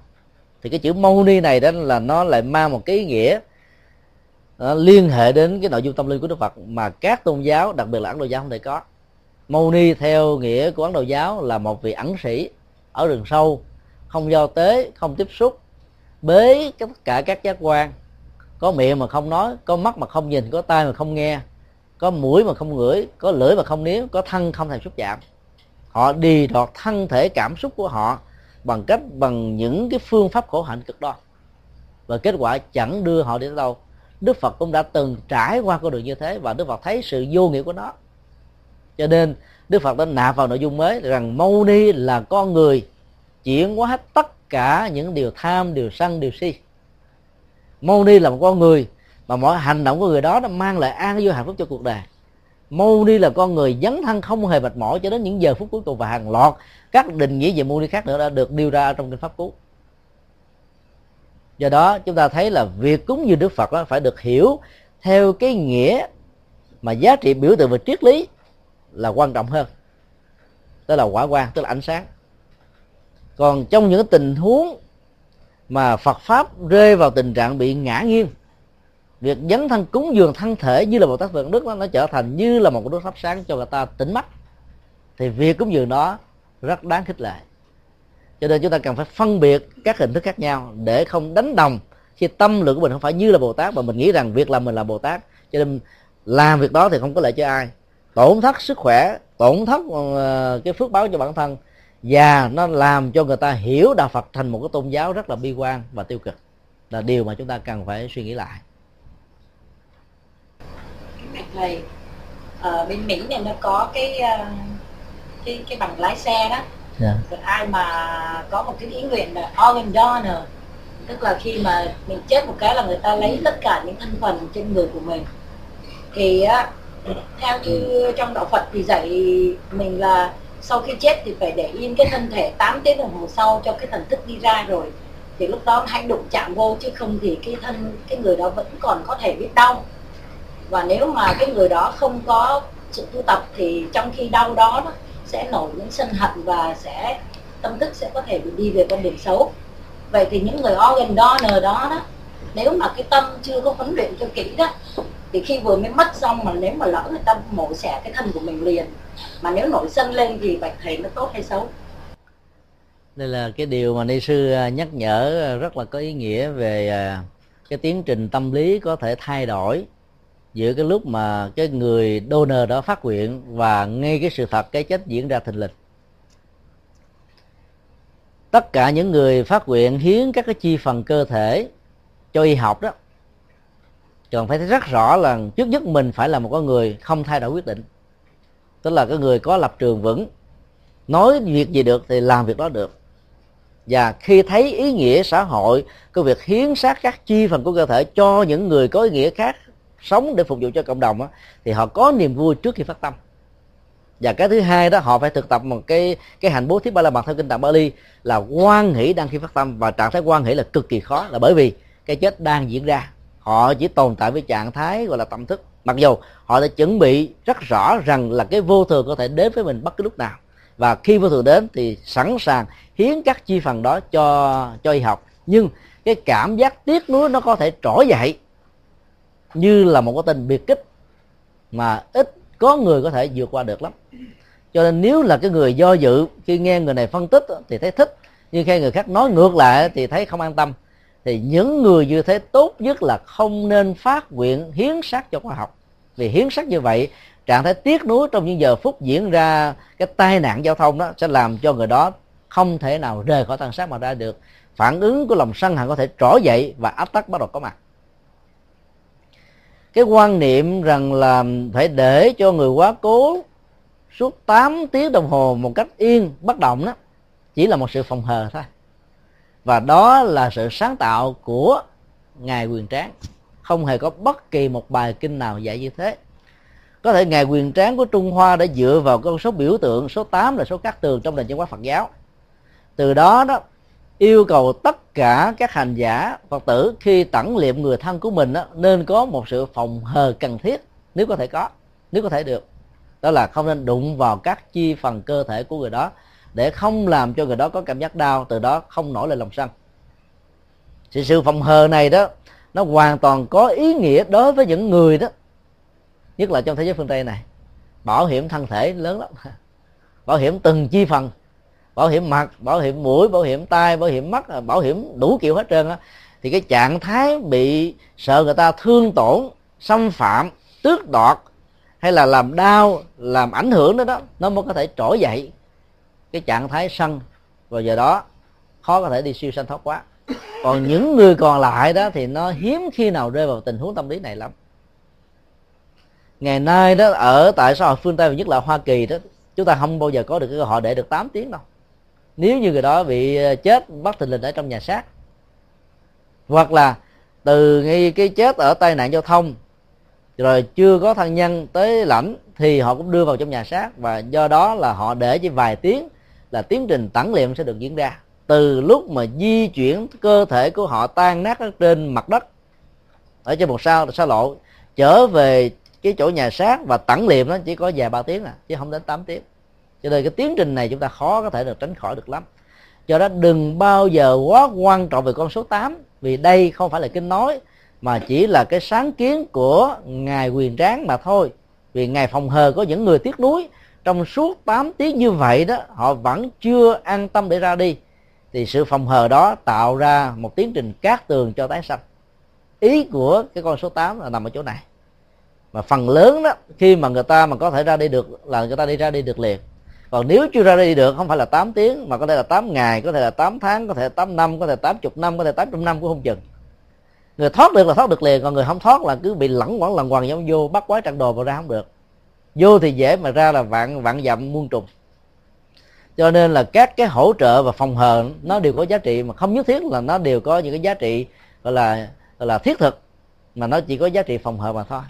Thì cái chữ mâu ni này đó là nó lại mang một cái ý nghĩa nó liên hệ đến cái nội dung tâm linh của đức phật mà các tôn giáo, đặc biệt là ấn độ giáo không thể có. Mâu ni theo nghĩa của ấn độ giáo là một vị ẩn sĩ ở rừng sâu, không giao tế, không tiếp xúc bế tất cả các giác quan. Có miệng mà không nói, có mắt mà không nhìn, có tai mà không nghe, có mũi mà không ngửi, có lưỡi mà không nếm có thân không thèm xúc chạm họ đi đọt thân thể cảm xúc của họ bằng cách, bằng những cái phương pháp khổ hạnh cực đoan. Và kết quả chẳng đưa họ đến đâu. Đức phật cũng đã từng trải qua con đường như thế và đức phật thấy sự vô nghĩa của nó. Cho nên, đức phật đã nạp vào nội dung mới rằng mâu ni là con người chuyển hóa hết tất cả những điều tham, điều sân, điều si. Mâu ni là một con người mà mọi hành động của người đó nó mang lại an vui hạnh phúc cho cuộc đời mâu ni là con người dấn thân không hề mệt mỏi cho đến những giờ phút cuối cùng và hàng loạt các định nghĩa về mâu ni khác nữa đã được nêu ra trong kinh pháp cú. Do đó, chúng ta thấy là việc cúng dường đức phật đó phải được hiểu theo cái nghĩa mà giá trị biểu tượng về triết lý là quan trọng hơn. Đó là quả quan tức là ánh sáng. Còn trong những tình huống mà Phật pháp rơi vào tình trạng bị ngã nghiêng việc dấn thân cúng dường thân thể như là một tác tượng đức đó, nó trở thành như là một đốt thắp sáng cho người ta tỉnh mắt. Thì việc cúng dường đó rất đáng khích lệ. Cho nên chúng ta cần phải phân biệt các hình thức khác nhau để không đánh đồng khi tâm lượng của mình không phải như là bồ tát mà mình nghĩ rằng việc làm mình là bồ tát. Cho nên làm việc đó thì không có lợi cho ai. Tổn thất sức khỏe tổn thất ờ, cái phước báo cho bản thân và nó làm cho người ta hiểu đạo Phật thành một cái tôn giáo rất là bi quan và tiêu cực. Là điều mà chúng ta cần phải suy nghĩ lại thầy ở bên Mỹ này nó có cái ờ, cái cái bằng lái xe đó yeah. Dạ. ai mà có một cái ý nguyện là organ donor tức là khi mà mình chết một cái là người ta lấy tất cả những thân phần trên người của mình thì á theo như trong đạo Phật thì dạy mình là sau khi chết thì phải để yên cái thân thể 8 tiếng đồng hồ sau cho cái thần thức đi ra rồi thì lúc đó hãy đụng chạm vô chứ không thì cái thân cái người đó vẫn còn có thể biết đau và nếu mà cái người đó không có sự tu tập thì trong khi đau đó, đó sẽ nổi những sân hận và sẽ tâm thức sẽ có thể bị đi về con đường xấu. Vậy thì những người organ donor đó đó nếu mà cái tâm chưa có huấn luyện cho kỹ đó thì khi vừa mới mất xong mà nếu mà lỡ người ta mổ xẻ cái thân của mình liền mà nếu nổi sân lên thì bạch thầy nó tốt hay xấu? Đây là cái điều mà ni sư à, nhắc nhở à, rất là có ý nghĩa về à, cái tiến trình tâm lý có thể thay đổi giữa cái lúc mà cái người donor đó phát nguyện và ngay cái sự thật, cái chết diễn ra thình lình. Tất cả những người phát nguyện hiến các cái chi phần cơ thể cho y học đó, cần phải thấy rất rõ là trước nhất mình phải là một con người không thay đổi quyết định. Tức là cái người có lập trường vững, nói việc gì được thì làm việc đó được. Và khi thấy ý nghĩa xã hội, cái việc hiến sát các chi phần của cơ thể cho những người có ý nghĩa khác sống để phục vụ cho cộng đồng đó, thì họ có niềm vui trước khi phát tâm. Và cái thứ hai đó họ phải thực tập một cái cái hành bố thí ba la mật theo kinh tạng Bali là quan hỷ đang khi phát tâm. Và trạng thái quan hỷ là cực kỳ khó là bởi vì cái chết đang diễn ra. Họ chỉ tồn tại với trạng thái gọi là tâm thức. Mặc dù họ đã chuẩn bị rất rõ rằng là cái vô thường có thể đến với mình bất cứ lúc nào. Và khi vô thường đến thì sẵn sàng hiến các chi phần đó cho cho y học. Nhưng cái cảm giác tiếc nuối nó có thể trỗi dậy như là một cái tình biệt kích mà ít có người có thể vượt qua được lắm. Cho nên nếu là cái người do dự khi nghe người này phân tích thì thấy thích, nhưng khi người khác nói ngược lại thì thấy không an tâm. Thì những người như thế tốt nhất là không nên phát nguyện hiến sát cho khoa học. Vì hiến sát như vậy, trạng thái tiếc nuối trong những giờ phút diễn ra cái tai nạn giao thông đó sẽ làm cho người đó không thể nào rời khỏi thân xác mà ra được. Phản ứng của lòng sân hận có thể trỗi dậy và áp tắc bắt đầu có mặt cái quan niệm rằng là phải để cho người quá cố suốt 8 tiếng đồng hồ một cách yên, bất động đó, chỉ là một sự phòng hờ thôi. Và đó là sự sáng tạo của ngài quyền tráng. Không hề có bất kỳ một bài kinh nào dạy như thế. Có thể ngài quyền tráng của trung hoa đã dựa vào con số biểu tượng số 8 là số cát tường trong nền văn hóa phật giáo. Từ đó đó yêu cầu tất cả các hành giả phật tử khi tẩn liệm người thân của mình đó, nên có một sự phòng hờ cần thiết nếu có thể có nếu có thể được. Đó là không nên đụng vào các chi phần cơ thể của người đó để không làm cho người đó có cảm giác đau từ đó không nổi lên lòng sân. Thì sự phòng hờ này đó nó hoàn toàn có ý nghĩa đối với những người đó nhất là trong thế giới phương tây này. Bảo hiểm thân thể lớn lắm. Bảo hiểm từng chi phần bảo hiểm mặt, bảo hiểm mũi, bảo hiểm tai, bảo hiểm mắt à, bảo hiểm đủ kiểu hết trơn á, thì cái trạng thái bị sợ người ta thương tổn, xâm phạm, tước đoạt hay là làm đau, làm ảnh hưởng đó đó, nó mới có thể trỗi dậy cái trạng thái sân. Và giờ đó, khó có thể đi siêu sanh thoát quá. Còn những người còn lại đó thì nó hiếm khi nào rơi vào tình huống tâm lý này lắm. Ngày nay đó, ở tại xã hội phương tây, và nhất là hoa kỳ đó, chúng ta không bao giờ có được cái cơ hội để được 8 tiếng đâu nếu như người đó bị ờ, chết bất thình lình ở trong nhà xác, hoặc là từ ngay cái chết ở tai nạn giao thông, rồi chưa có thân nhân tới lãnh, thì họ cũng đưa vào trong nhà xác, và do đó là họ để chỉ vài tiếng là tiến trình tẩn liệm sẽ được diễn ra. Từ lúc mà di chuyển cơ thể của họ tan nát ở trên mặt đất, ở trên một sao, xa lộ, trở về cái chỗ nhà xác và tẩn liệm nó chỉ có vài ba tiếng à chứ không đến 8 tiếng cho nên cái tiến trình này chúng ta khó có thể được tránh khỏi được lắm. Do đó đừng bao giờ quá quan trọng về con số 8 vì đây không phải là kinh nói, mà chỉ là cái sáng kiến của ngài quyền tráng mà thôi. Vì ngài phòng hờ có những người tiếc nuối, trong suốt 8 tiếng như vậy đó, họ vẫn chưa an tâm để ra đi. Thì sự phòng hờ đó tạo ra một tiến trình cát tường cho tái sanh. Ý của cái con số 8 là nằm ở chỗ này. Mà phần lớn đó, khi mà người ta mà có thể ra đi được, là người ta đi ra đi được liền còn nếu chưa ra đi được, không phải là 8 tiếng, mà có thể là 8 ngày, có thể là 8 tháng, có thể là 8 năm, có thể là 80 năm, có thể là 800 năm cũng không chừng. Người thoát được là thoát được liền, còn người không thoát là cứ bị lẫn quẩn lằn quằn giống vô, bắt quái trận đồ vào ra không được. Vô thì dễ, mà ra là vạn vạn dặm muôn trùng. Cho nên là các cái hỗ trợ và phòng hờ nó đều có giá trị, mà không nhất thiết là nó đều có những cái giá trị, gọi là gọi là thiết thực, mà nó chỉ có giá trị phòng hờ mà thôi.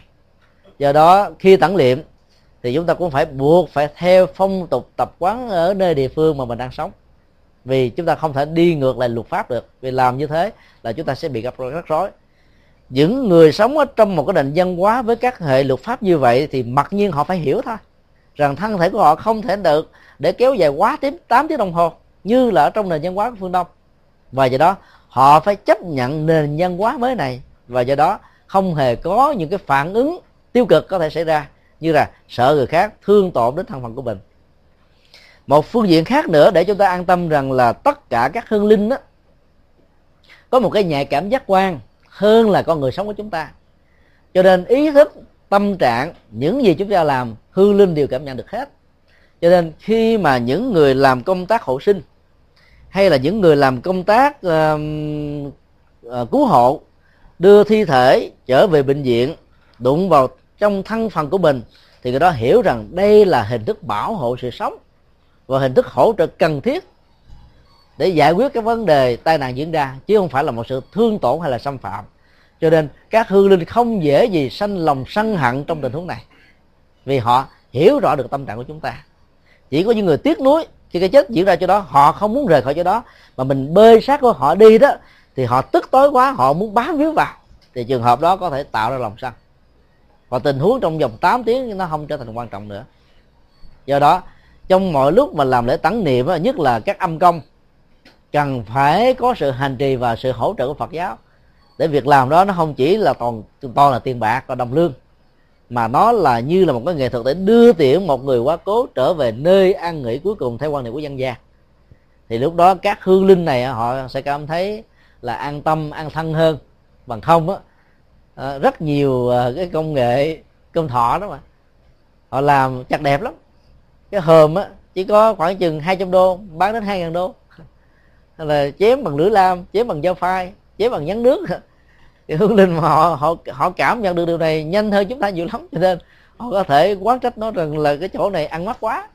Do đó, khi tẩn liệm thì chúng ta cũng phải buộc phải theo phong tục tập quán ở nơi địa phương mà mình đang sống. Vì chúng ta không thể đi ngược lại luật pháp được. Vì làm như thế là chúng ta sẽ bị gặp rắc rối. Những người sống ở trong một cái nền văn hóa với các hệ luật pháp như vậy thì mặc nhiên họ phải hiểu thôi. Rằng thân thể của họ không thể được để kéo dài quá tím 8 tiếng đồng hồ như là ở trong nền văn hóa của phương đông. Và do đó, họ phải chấp nhận nền văn hóa mới này. Và do đó, không hề có những cái phản ứng tiêu cực có thể xảy ra như là sợ người khác thương tổn đến thân phận của mình. Một phương diện khác nữa để chúng ta an tâm rằng là tất cả các hương linh đó có một cái nhạy cảm giác quan hơn là con người sống của chúng ta. Cho nên ý thức tâm trạng những gì chúng ta làm hương linh đều cảm nhận được hết. Cho nên khi mà những người làm công tác hộ sinh hay là những người làm công tác uh, uh, cứu hộ đưa thi thể trở về bệnh viện đụng vào trong thân phần của mình, thì người đó hiểu rằng đây là hình thức bảo hộ sự sống và hình thức hỗ trợ cần thiết để giải quyết cái vấn đề tai nạn diễn ra, chứ không phải là một sự thương tổn hay là xâm phạm. Cho nên các hương linh không dễ gì sanh lòng sân hận trong tình huống này, vì họ hiểu rõ được tâm trạng của chúng ta. Chỉ có những người tiếc nuối khi cái chết diễn ra cho đó, họ không muốn rời khỏi chỗ đó, mà mình bơi sát của họ đi đó, thì họ tức tối quá, họ muốn bám víu vào, thì trường hợp đó có thể tạo ra lòng sân và tình huống trong vòng 8 tiếng nó không trở thành quan trọng nữa. Do đó, trong mọi lúc mà làm lễ tấn niệm nhất là các âm công, cần phải có sự hành trì và sự hỗ trợ của Phật giáo. Để việc làm đó nó không chỉ là toàn toàn là tiền bạc và đồng lương, mà nó là như là một cái nghệ thuật để đưa tiễn một người quá cố trở về nơi an nghỉ cuối cùng theo quan niệm của dân gian. Thì lúc đó các hương linh này họ sẽ cảm thấy là an tâm, an thân hơn. Bằng không á à, rất nhiều à, cái công nghệ công thọ đó mà. Họ làm chặt đẹp lắm. Cái hòm á chỉ có khoảng chừng 200 đô bán đến 2 ngàn đô. Hay là chém bằng lưỡi lam chém bằng dao phai chém bằng nhắn nước. Thì hương linh mà họ họ họ cảm nhận được điều này nhanh hơn chúng ta nhiều lắm. Cho nên họ có thể quán trách nó rằng là cái chỗ này ăn mắc quá.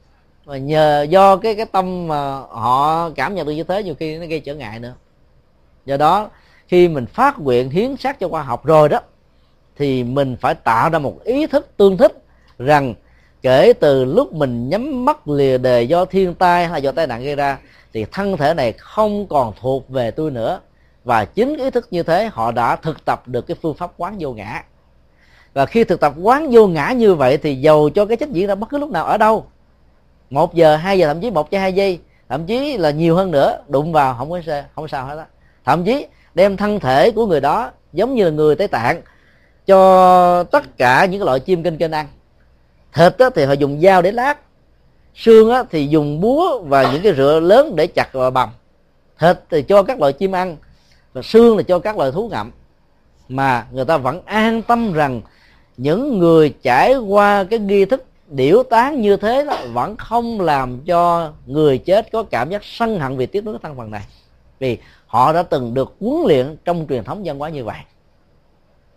Và nhờ do cái cái tâm mà họ cảm nhận được như thế nhiều khi nó gây trở ngại nữa. Do đó khi mình phát nguyện hiến xác cho khoa học rồi đó thì mình phải tạo ra một ý thức tương thích rằng kể từ lúc mình nhắm mắt lìa đề do thiên tai hay do tai nạn gây ra, thì thân thể này không còn thuộc về tôi nữa. Và chính ý thức như thế, họ đã thực tập được cái phương pháp quán vô ngã. Và khi thực tập quán vô ngã như vậy, thì dầu cho cái chết diễn ra bất cứ lúc nào ở đâu, một giờ, hai giờ, thậm chí một cho hai giây, thậm chí là nhiều hơn nữa, đụng vào, không có sao, không sao hết á. Thậm chí đem thân thể của người đó giống như là người tây tạng cho tất cả những loại chim kinh kênh ăn. Thịt á, thì họ dùng dao để lát. Xương á, thì dùng búa và những cái rựa lớn để chặt và bầm. Thịt thì cho các loại chim ăn và xương là cho các loài thú ngậm. Mà người ta vẫn an tâm rằng những người trải qua cái nghi thức điểu tán như thế đó vẫn không làm cho người chết có cảm giác sân hận vì tiếc nuối thân phần này. Vì họ đã từng được huấn luyện trong truyền thống văn hóa như vậy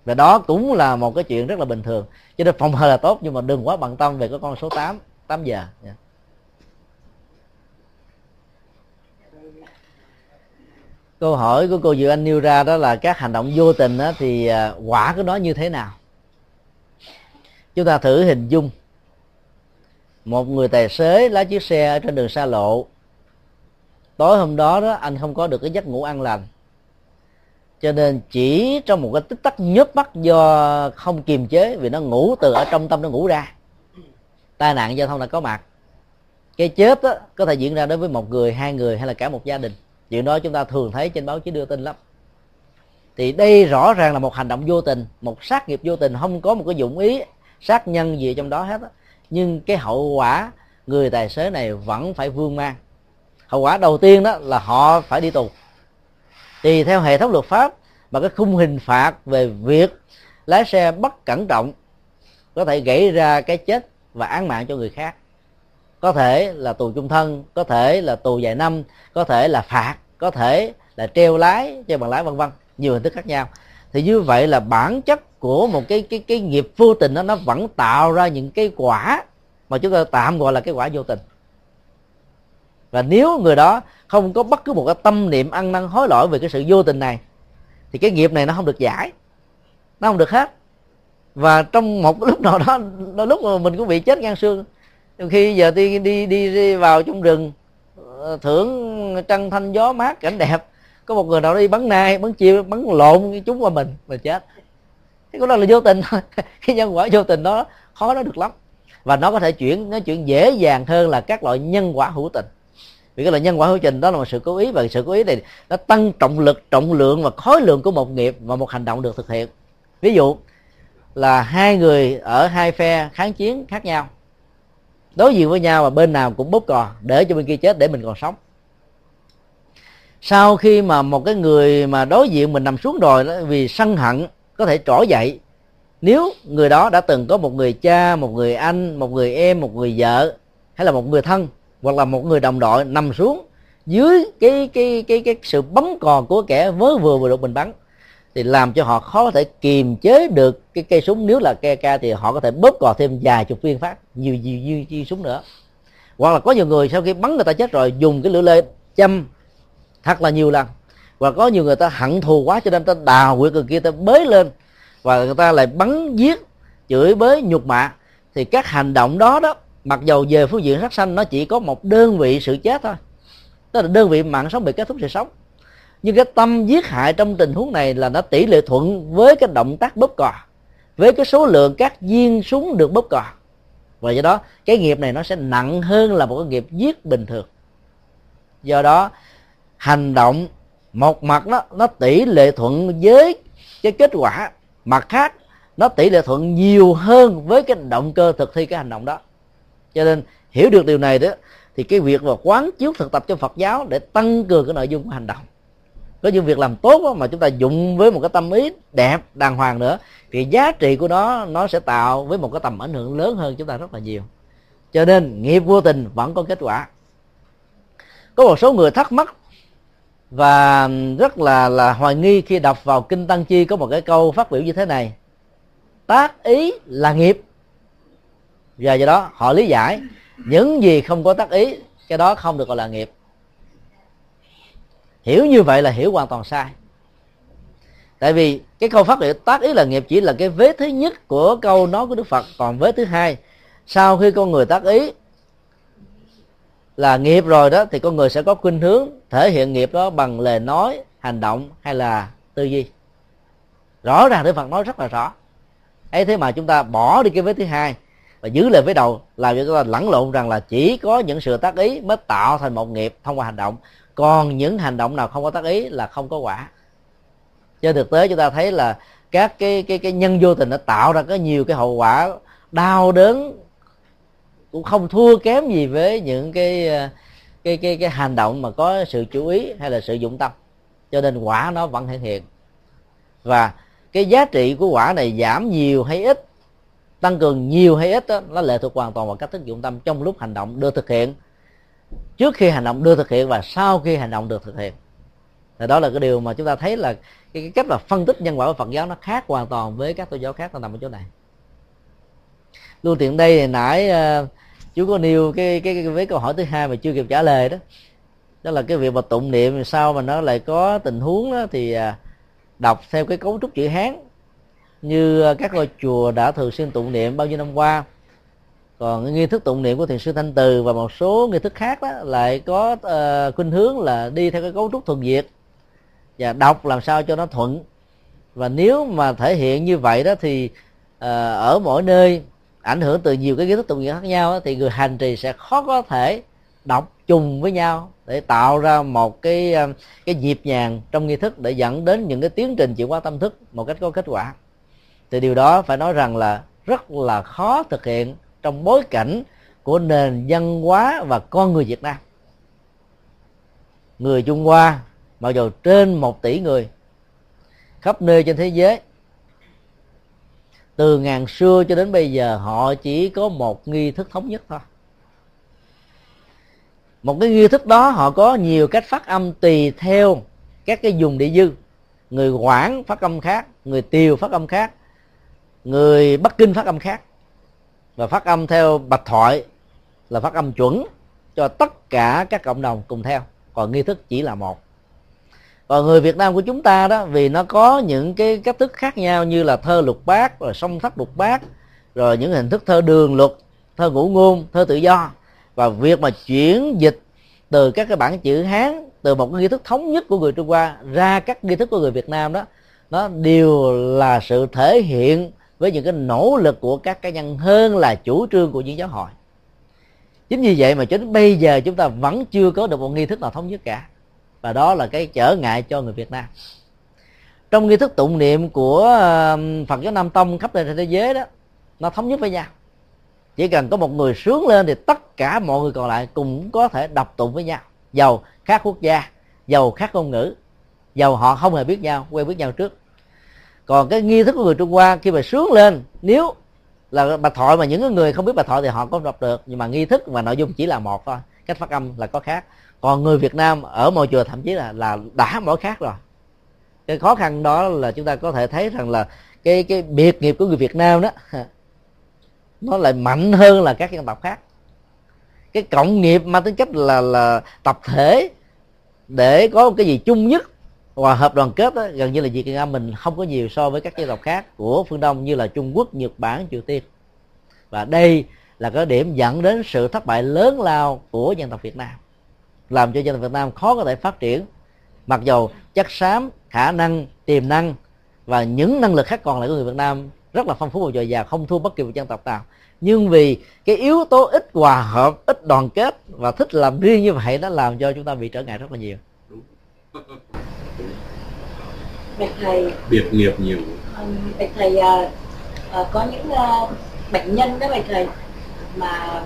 và đó cũng là một cái chuyện rất là bình thường. Cho nên phòng hờ là tốt nhưng mà đừng quá bận tâm về cái con số 8 8 giờ. Yeah. Câu hỏi của cô dự Anh nêu ra đó là các hành động vô tình đó, thì à, quả của nó như thế nào? Chúng ta thử hình dung. Một người tài xế lái chiếc xe ở trên đường xa lộ. Tối hôm đó đó anh không có được cái giấc ngủ an lành cho nên chỉ trong một cái tích tắc nhớp mắt do không kiềm chế vì nó ngủ từ ở trong tâm nó ngủ ra. Tai nạn giao thông đã có mặt. Cái chết đó, có thể diễn ra đối với một người hai người hay là cả một gia đình. Chuyện đó chúng ta thường thấy trên báo chí đưa tin lắm. Thì đây rõ ràng là một hành động vô tình một sát nghiệp vô tình không có một cái dụng ý sát nhân gì trong đó hết đó. nhưng cái hậu quả người tài xế này vẫn phải vương mang. Hậu quả đầu tiên đó là họ phải đi tù thì theo hệ thống luật pháp, mà cái khung hình phạt về việc lái xe bất cẩn trọng có thể gây ra cái chết và án mạng cho người khác. Có thể là tù chung thân, có thể là tù vài năm, có thể là phạt, có thể là treo lái cho bằng lái vân vân, nhiều hình thức khác nhau. Thì như vậy là bản chất của một cái cái cái nghiệp vô tình đó, nó vẫn tạo ra những cái quả mà chúng ta tạm gọi là cái quả vô tình và nếu người đó không có bất cứ một cái tâm niệm ăn năn hối lỗi về cái sự vô tình này, thì cái nghiệp này nó không được giải, nó không được hết. Và trong một lúc nào đó, đôi lúc mà mình cũng bị chết ngang xương. Khi giờ đi đi đi vào trong rừng ờ, thưởng trăng thanh gió mát, cảnh đẹp, có một người nào đi bắn nai, bắn chim, bắn lộn chúng qua mình mà chết. Cái đó là vô tình thôi. Cái nhân quả vô tình đó, khó nó được lắm. Và nó có thể chuyển nó chuyển dễ dàng hơn là các loại nhân quả hữu tình vì cái là nhân quả hữu trình đó là một sự cố ý và sự cố ý này nó tăng trọng lực trọng lượng và khối lượng của một nghiệp và một hành động được thực hiện. Ví dụ là hai người ở hai phe kháng chiến khác nhau đối diện với nhau và bên nào cũng bóp cò để cho bên kia chết để mình còn sống. Sau khi mà một cái người mà đối diện mình nằm xuống rồi đó, vì sân hận có thể trỗi dậy nếu người đó đã từng có một người cha một người anh một người em một người vợ hay là một người thân hoặc là một người đồng đội nằm xuống dưới cái cái cái cái sự bấm cò của kẻ mới vừa vừa được mình bắn thì làm cho họ khó có thể kiềm chế được cái cây súng. Nếu là ke ca thì họ có thể bóp cò thêm vài chục viên phát nhiều nhiều như, súng nữa. Hoặc là có nhiều người sau khi bắn người ta chết rồi dùng cái lưỡi lê châm thật là nhiều lần. Và có nhiều người ta hận thù quá cho nên ta đào quyệt người kia ta bới lên và người ta lại bắn giết chửi bới nhục mạ thì các hành động đó đó mặc dầu về phương diện sát sanh, nó chỉ có một đơn vị sự chết thôi. Tức là đơn vị mạng sống bị kết thúc sự sống. Nhưng cái tâm giết hại trong tình huống này là nó tỷ lệ thuận với cái động tác bóp cò, với cái số lượng các viên súng được bóp cò. Và do đó, cái nghiệp này nó sẽ nặng hơn là một cái nghiệp giết bình thường. Do đó, hành động một mặt nó nó tỷ lệ thuận với cái kết quả, mặt khác nó tỷ lệ thuận nhiều hơn với cái động cơ thực thi cái hành động đó cho nên hiểu được điều này đó thì cái việc mà quán chiếu thực tập cho Phật giáo để tăng cường cái nội dung của hành động. Có những việc làm tốt đó, mà chúng ta dụng với một cái tâm ý đẹp đàng hoàng nữa thì giá trị của nó nó sẽ tạo với một cái tầm ảnh hưởng lớn hơn chúng ta rất là nhiều. Cho nên nghiệp vô tình vẫn có kết quả. Có một số người thắc mắc và rất là là hoài nghi khi đọc vào kinh tăng chi có một cái câu phát biểu như thế này. Tác ý là nghiệp và do đó, họ lý giải những gì không có tác ý, cái đó không được gọi là nghiệp. Hiểu như vậy là hiểu hoàn toàn sai. Tại vì cái câu phát biểu tác ý là nghiệp chỉ là cái vế thứ nhất của câu nói của đức phật. Còn vế thứ hai, sau khi con người tác ý là nghiệp rồi đó, thì con người sẽ có khuynh hướng thể hiện nghiệp đó bằng lời nói, hành động hay là tư duy. Rõ ràng đức phật nói rất là rõ. Ấy thế mà chúng ta bỏ đi cái vế thứ hai và giữ lại với đầu làm cho chúng ta lẫn lộn rằng là chỉ có những sự tác ý mới tạo thành một nghiệp thông qua hành động. Còn những hành động nào không có tác ý là không có quả. Trên thực tế chúng ta thấy là các cái cái cái nhân vô tình nó tạo ra có nhiều cái hậu quả đau đớn, cũng không thua kém gì với những cái cái cái cái hành động mà có sự chú ý hay là sự dụng tâm. Cho nên quả nó vẫn hiện hiện. Và cái giá trị của quả này giảm nhiều hay ít tăng cường nhiều hay ít đó, nó lệ thuộc hoàn toàn vào cách thức dụng tâm trong lúc hành động được thực hiện. Trước khi hành động được thực hiện và sau khi hành động được thực hiện. Thì đó là cái điều mà chúng ta thấy là cái, cái cách là phân tích nhân quả của Phật giáo nó khác hoàn toàn với các tôn giáo khác nó nằm ở chỗ này. Luôn tiện đây thì nãy uh, chú có nêu cái, cái cái với câu hỏi thứ hai mà chưa kịp trả lời đó. Đó là cái việc mà tụng niệm sao mà nó lại có tình huống đó thì uh, đọc theo cái cấu trúc chữ hán như ờ, các ngôi chùa đã thường xuyên tụng niệm bao nhiêu năm qua còn nghi thức tụng niệm của thiền sư thanh từ và một số nghi thức khác đó lại có uh, khuynh hướng là đi theo cái cấu trúc thuần việt và đọc làm sao cho nó thuận. Và nếu mà thể hiện như vậy đó thì uh, ở mỗi nơi ảnh hưởng từ nhiều cái nghi thức tụng niệm khác nhau đó, thì người hành trì sẽ khó có thể đọc chung với nhau để tạo ra một cái cái nhịp nhàng trong nghi thức để dẫn đến những cái tiến trình chuyển hóa tâm thức một cách có kết quả thì điều đó phải nói rằng là rất là khó thực hiện trong bối cảnh của nền văn hóa và con người Việt Nam. Người Trung Hoa, mặc dù trên một tỷ người, khắp nơi trên thế giới, từ ngàn xưa cho đến bây giờ họ chỉ có một nghi thức thống nhất thôi. Một cái nghi thức đó họ có nhiều cách phát âm tùy theo các cái dùng địa dư. Người quảng phát âm khác, người tiều phát âm khác người bắc kinh phát âm khác. Và phát âm theo bạch thoại là phát âm chuẩn cho tất cả các cộng đồng cùng theo, còn nghi thức chỉ là một. Còn người Việt Nam của chúng ta đó, vì nó có những cái cách thức khác nhau như là thơ lục bát rồi song thất lục bát rồi những hình thức thơ đường luật, thơ ngũ ngôn, thơ tự do. Và việc mà chuyển dịch từ các cái bản chữ hán, từ một cái nghi thức thống nhất của người trung hoa ra các nghi thức của người việt nam đó, nó đều là sự thể hiện với những cái nỗ lực của các cá nhân hơn là chủ trương của những giáo hội. Chính vì vậy mà cho đến bây giờ chúng ta vẫn chưa có được một nghi thức nào thống nhất cả. Và đó là cái trở ngại cho người việt nam. Trong nghi thức tụng niệm của phật giáo nam tông khắp nơi trên thế giới đó, nó thống nhất với nhau. Chỉ cần có một người sướng lên thì tất cả mọi người còn lại cũng có thể đọc tụng với nhau. Giàu khác quốc gia, giàu khác ngôn ngữ, giàu họ không hề biết nhau, quen biết nhau trước còn cái nghi thức của người trung hoa khi mà sướng lên, nếu là bà thoại mà những người không biết bà thoại thì họ có đọc được, nhưng mà nghi thức và nội dung chỉ là một thôi, cách phát âm là có khác. Còn người việt nam ở mọi chùa thậm chí là là đã mỗi khác rồi. Cái khó khăn đó là chúng ta có thể thấy rằng là cái cái biệt nghiệp của người việt nam đó, nó lại mạnh hơn là các dân tộc khác. Cái cộng nghiệp mang tính cách là là tập thể để có một cái gì chung nhất hòa hợp đoàn kết đó, gần như là Việt Nam mình không có nhiều so với các dân tộc khác của phương Đông như là Trung Quốc, Nhật Bản, Triều Tiên. Và đây là cái điểm dẫn đến sự thất bại lớn lao của dân tộc Việt Nam làm cho dân tộc Việt Nam khó có thể phát triển. Mặc dầu chất xám khả năng tiềm năng và những năng lực khác còn lại của người Việt Nam rất là phong phú và dồi dào không thua bất kỳ một dân tộc nào. Nhưng vì cái yếu tố ít hòa hợp ít đoàn kết và thích làm riêng như vậy nó làm cho chúng ta bị trở ngại rất là nhiều bạch thầy biệt nghiệp nhiều. bạch thầy à, à, có những à, bệnh nhân đó bạch thầy mà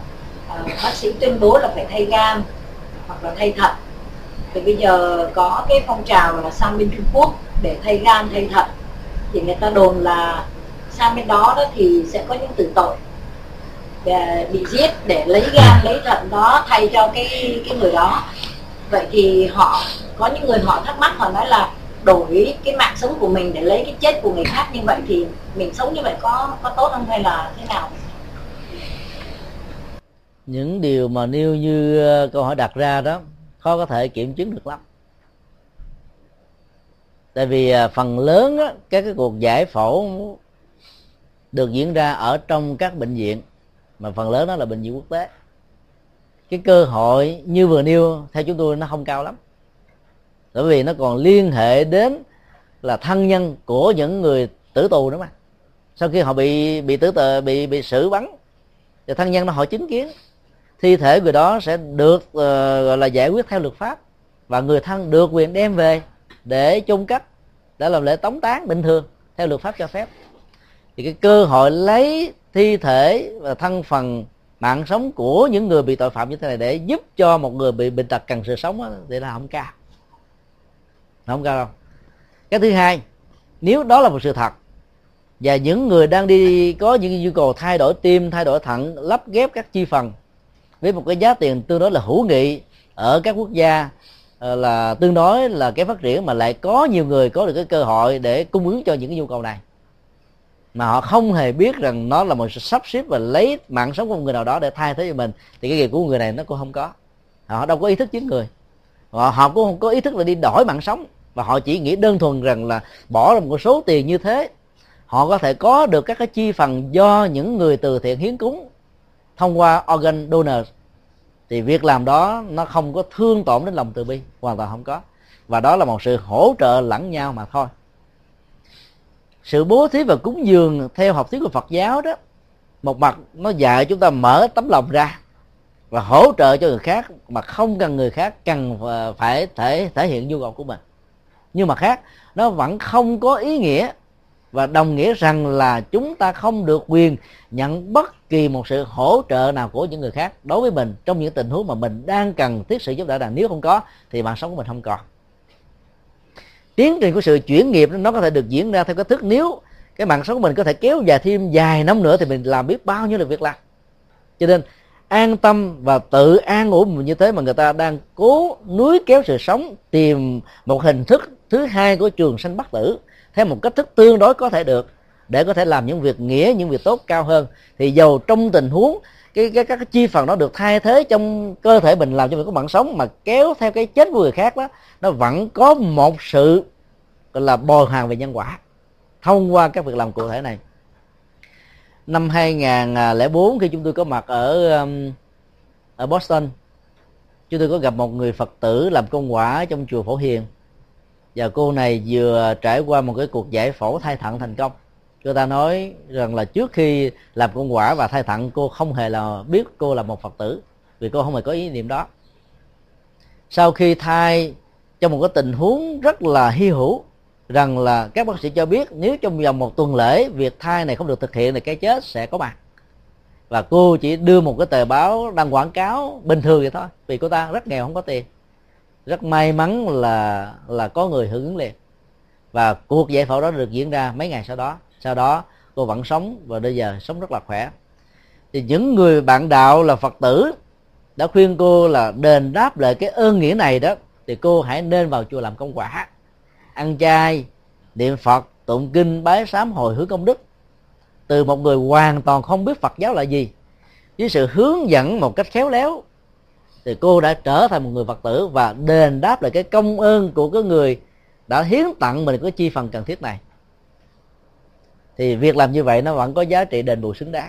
à, bác sĩ tuyên bố là phải thay gan hoặc là thay thận. Thì bây giờ có cái phong trào là sang bên Trung Quốc để thay gan thay thận. Thì người ta đồn là sang bên đó đó thì sẽ có những tử tội bị giết để lấy gan lấy thận đó thay cho cái cái người đó vậy thì họ có những người họ thắc mắc họ nói là đổi cái mạng sống của mình để lấy cái chết của người khác như vậy thì mình sống như vậy có có tốt không hay là thế nào? Những điều mà nêu như ờ, câu hỏi đặt ra đó khó có thể kiểm chứng được lắm. Tại vì ờ, phần lớn đó, các cái cuộc giải phẫu được diễn ra ở trong các bệnh viện mà phần lớn đó là bệnh viện quốc tế cái cơ hội như vừa nêu theo chúng tôi nó không cao lắm. Bởi vì nó còn liên hệ đến là thân nhân của những người tử tù nữa mà. Sau khi họ bị bị tử tờ bị bị xử bắn thì thân nhân nó họ chứng kiến. Thi thể người đó sẽ được uh, gọi là giải quyết theo luật pháp và người thân được quyền đem về để chôn cất để làm lễ tống táng bình thường theo luật pháp cho phép. Thì cái cơ hội lấy thi thể và thân phần mạng sống của những người bị tội phạm như thế này để giúp cho một người bị bệnh tật cần sự sống đó, thì là không cao. Không cao đâu. Cái thứ hai nếu đó là một sự thật và những người đang đi có những nhu cầu thay đổi tim thay đổi thận lắp ghép các chi phần với một cái giá tiền tương đối là hữu nghị ở các quốc gia ờ, là tương đối là cái phát triển mà lại có nhiều người có được cái cơ hội để cung ứng cho những cái nhu cầu này mà họ không hề biết rằng nó là một sự sắp xếp và lấy mạng sống của một người nào đó để thay thế cho mình thì cái nghiệp của người này nó cũng không có. Họ đâu có ý thức chính người. Họ, họ cũng không có ý thức là đi đổi mạng sống và họ chỉ nghĩ đơn thuần rằng là bỏ ra một số tiền như thế. Họ có thể có được các cái chi phần do những người từ thiện hiến cúng thông qua organ donor thì việc làm đó nó không có thương tổn đến lòng từ bi hoàn toàn không có. Và đó là một sự hỗ trợ lẫn nhau mà thôi sự bố thí và cúng dường theo học thuyết của Phật giáo đó, một mặt nó dạy chúng ta mở tấm lòng ra và hỗ trợ cho người khác mà không cần người khác cần ờ, phải thể thể hiện nhu cầu của mình. Nhưng mà khác, nó vẫn không có ý nghĩa và đồng nghĩa rằng là chúng ta không được quyền nhận bất kỳ một sự hỗ trợ nào của những người khác đối với mình trong những tình huống mà mình đang cần thiết sự giúp đỡ là nếu không có thì mạng sống của mình không còn tiến trình của sự chuyển nghiệp nó có thể được diễn ra theo cái thức nếu cái mạng sống của mình có thể kéo dài thêm vài năm nữa thì mình làm biết bao nhiêu được việc làm. Cho nên, an tâm và tự an ủi mình như thế mà người ta đang cố núi kéo sự sống tìm một hình thức thứ hai của trường sanh bất tử theo một cách thức tương đối có thể được để có thể làm những việc nghĩa, những việc tốt cao hơn. Thì dầu trong tình huống cái, cái các cái chi phần nó được thay thế trong cơ thể mình làm cho mình có mạng sống mà kéo theo cái chết của người khác đó nó vẫn có một sự gọi là bồi hoàn về nhân quả thông qua các việc làm cụ thể này. Năm 2004 khi chúng tôi có mặt ở um, ở Boston chúng tôi có gặp một người Phật tử làm công quả trong chùa Phổ Hiền. Và cô này vừa trải qua một cái cuộc giải phẫu thai thận thành công cô ta nói rằng là trước khi làm công quả và thai thận, cô không hề là biết cô là một phật tử, vì cô không hề có ý niệm đó. Sau khi thai trong một cái tình huống rất là hy hữu, rằng là các bác sĩ cho biết nếu trong vòng một tuần lễ việc thai này không được thực hiện thì cái chết sẽ có mặt. Và cô chỉ đưa một cái tờ báo đăng quảng cáo bình thường vậy thôi, vì cô ta rất nghèo, không có tiền. Rất may mắn là là có người hưởng ứng liền. Và cuộc giải phẫu đó được diễn ra mấy ngày sau đó sau đó, cô vẫn sống và bây giờ sống rất là khỏe. Thì những người bạn đạo là phật tử đã khuyên cô là đền đáp lại cái ơn nghĩa này đó, thì cô hãy nên vào chùa làm công quả. Ăn chay, niệm phật, tụng kinh, bái sám hồi hướng công đức. Từ một người hoàn toàn không biết phật giáo là gì, với sự hướng dẫn một cách khéo léo, thì cô đã trở thành một người phật tử và đền đáp lại cái công ơn của cái người đã hiến tặng mình cái chi phần cần thiết này thì việc làm như vậy nó vẫn có giá trị đền bù xứng đáng.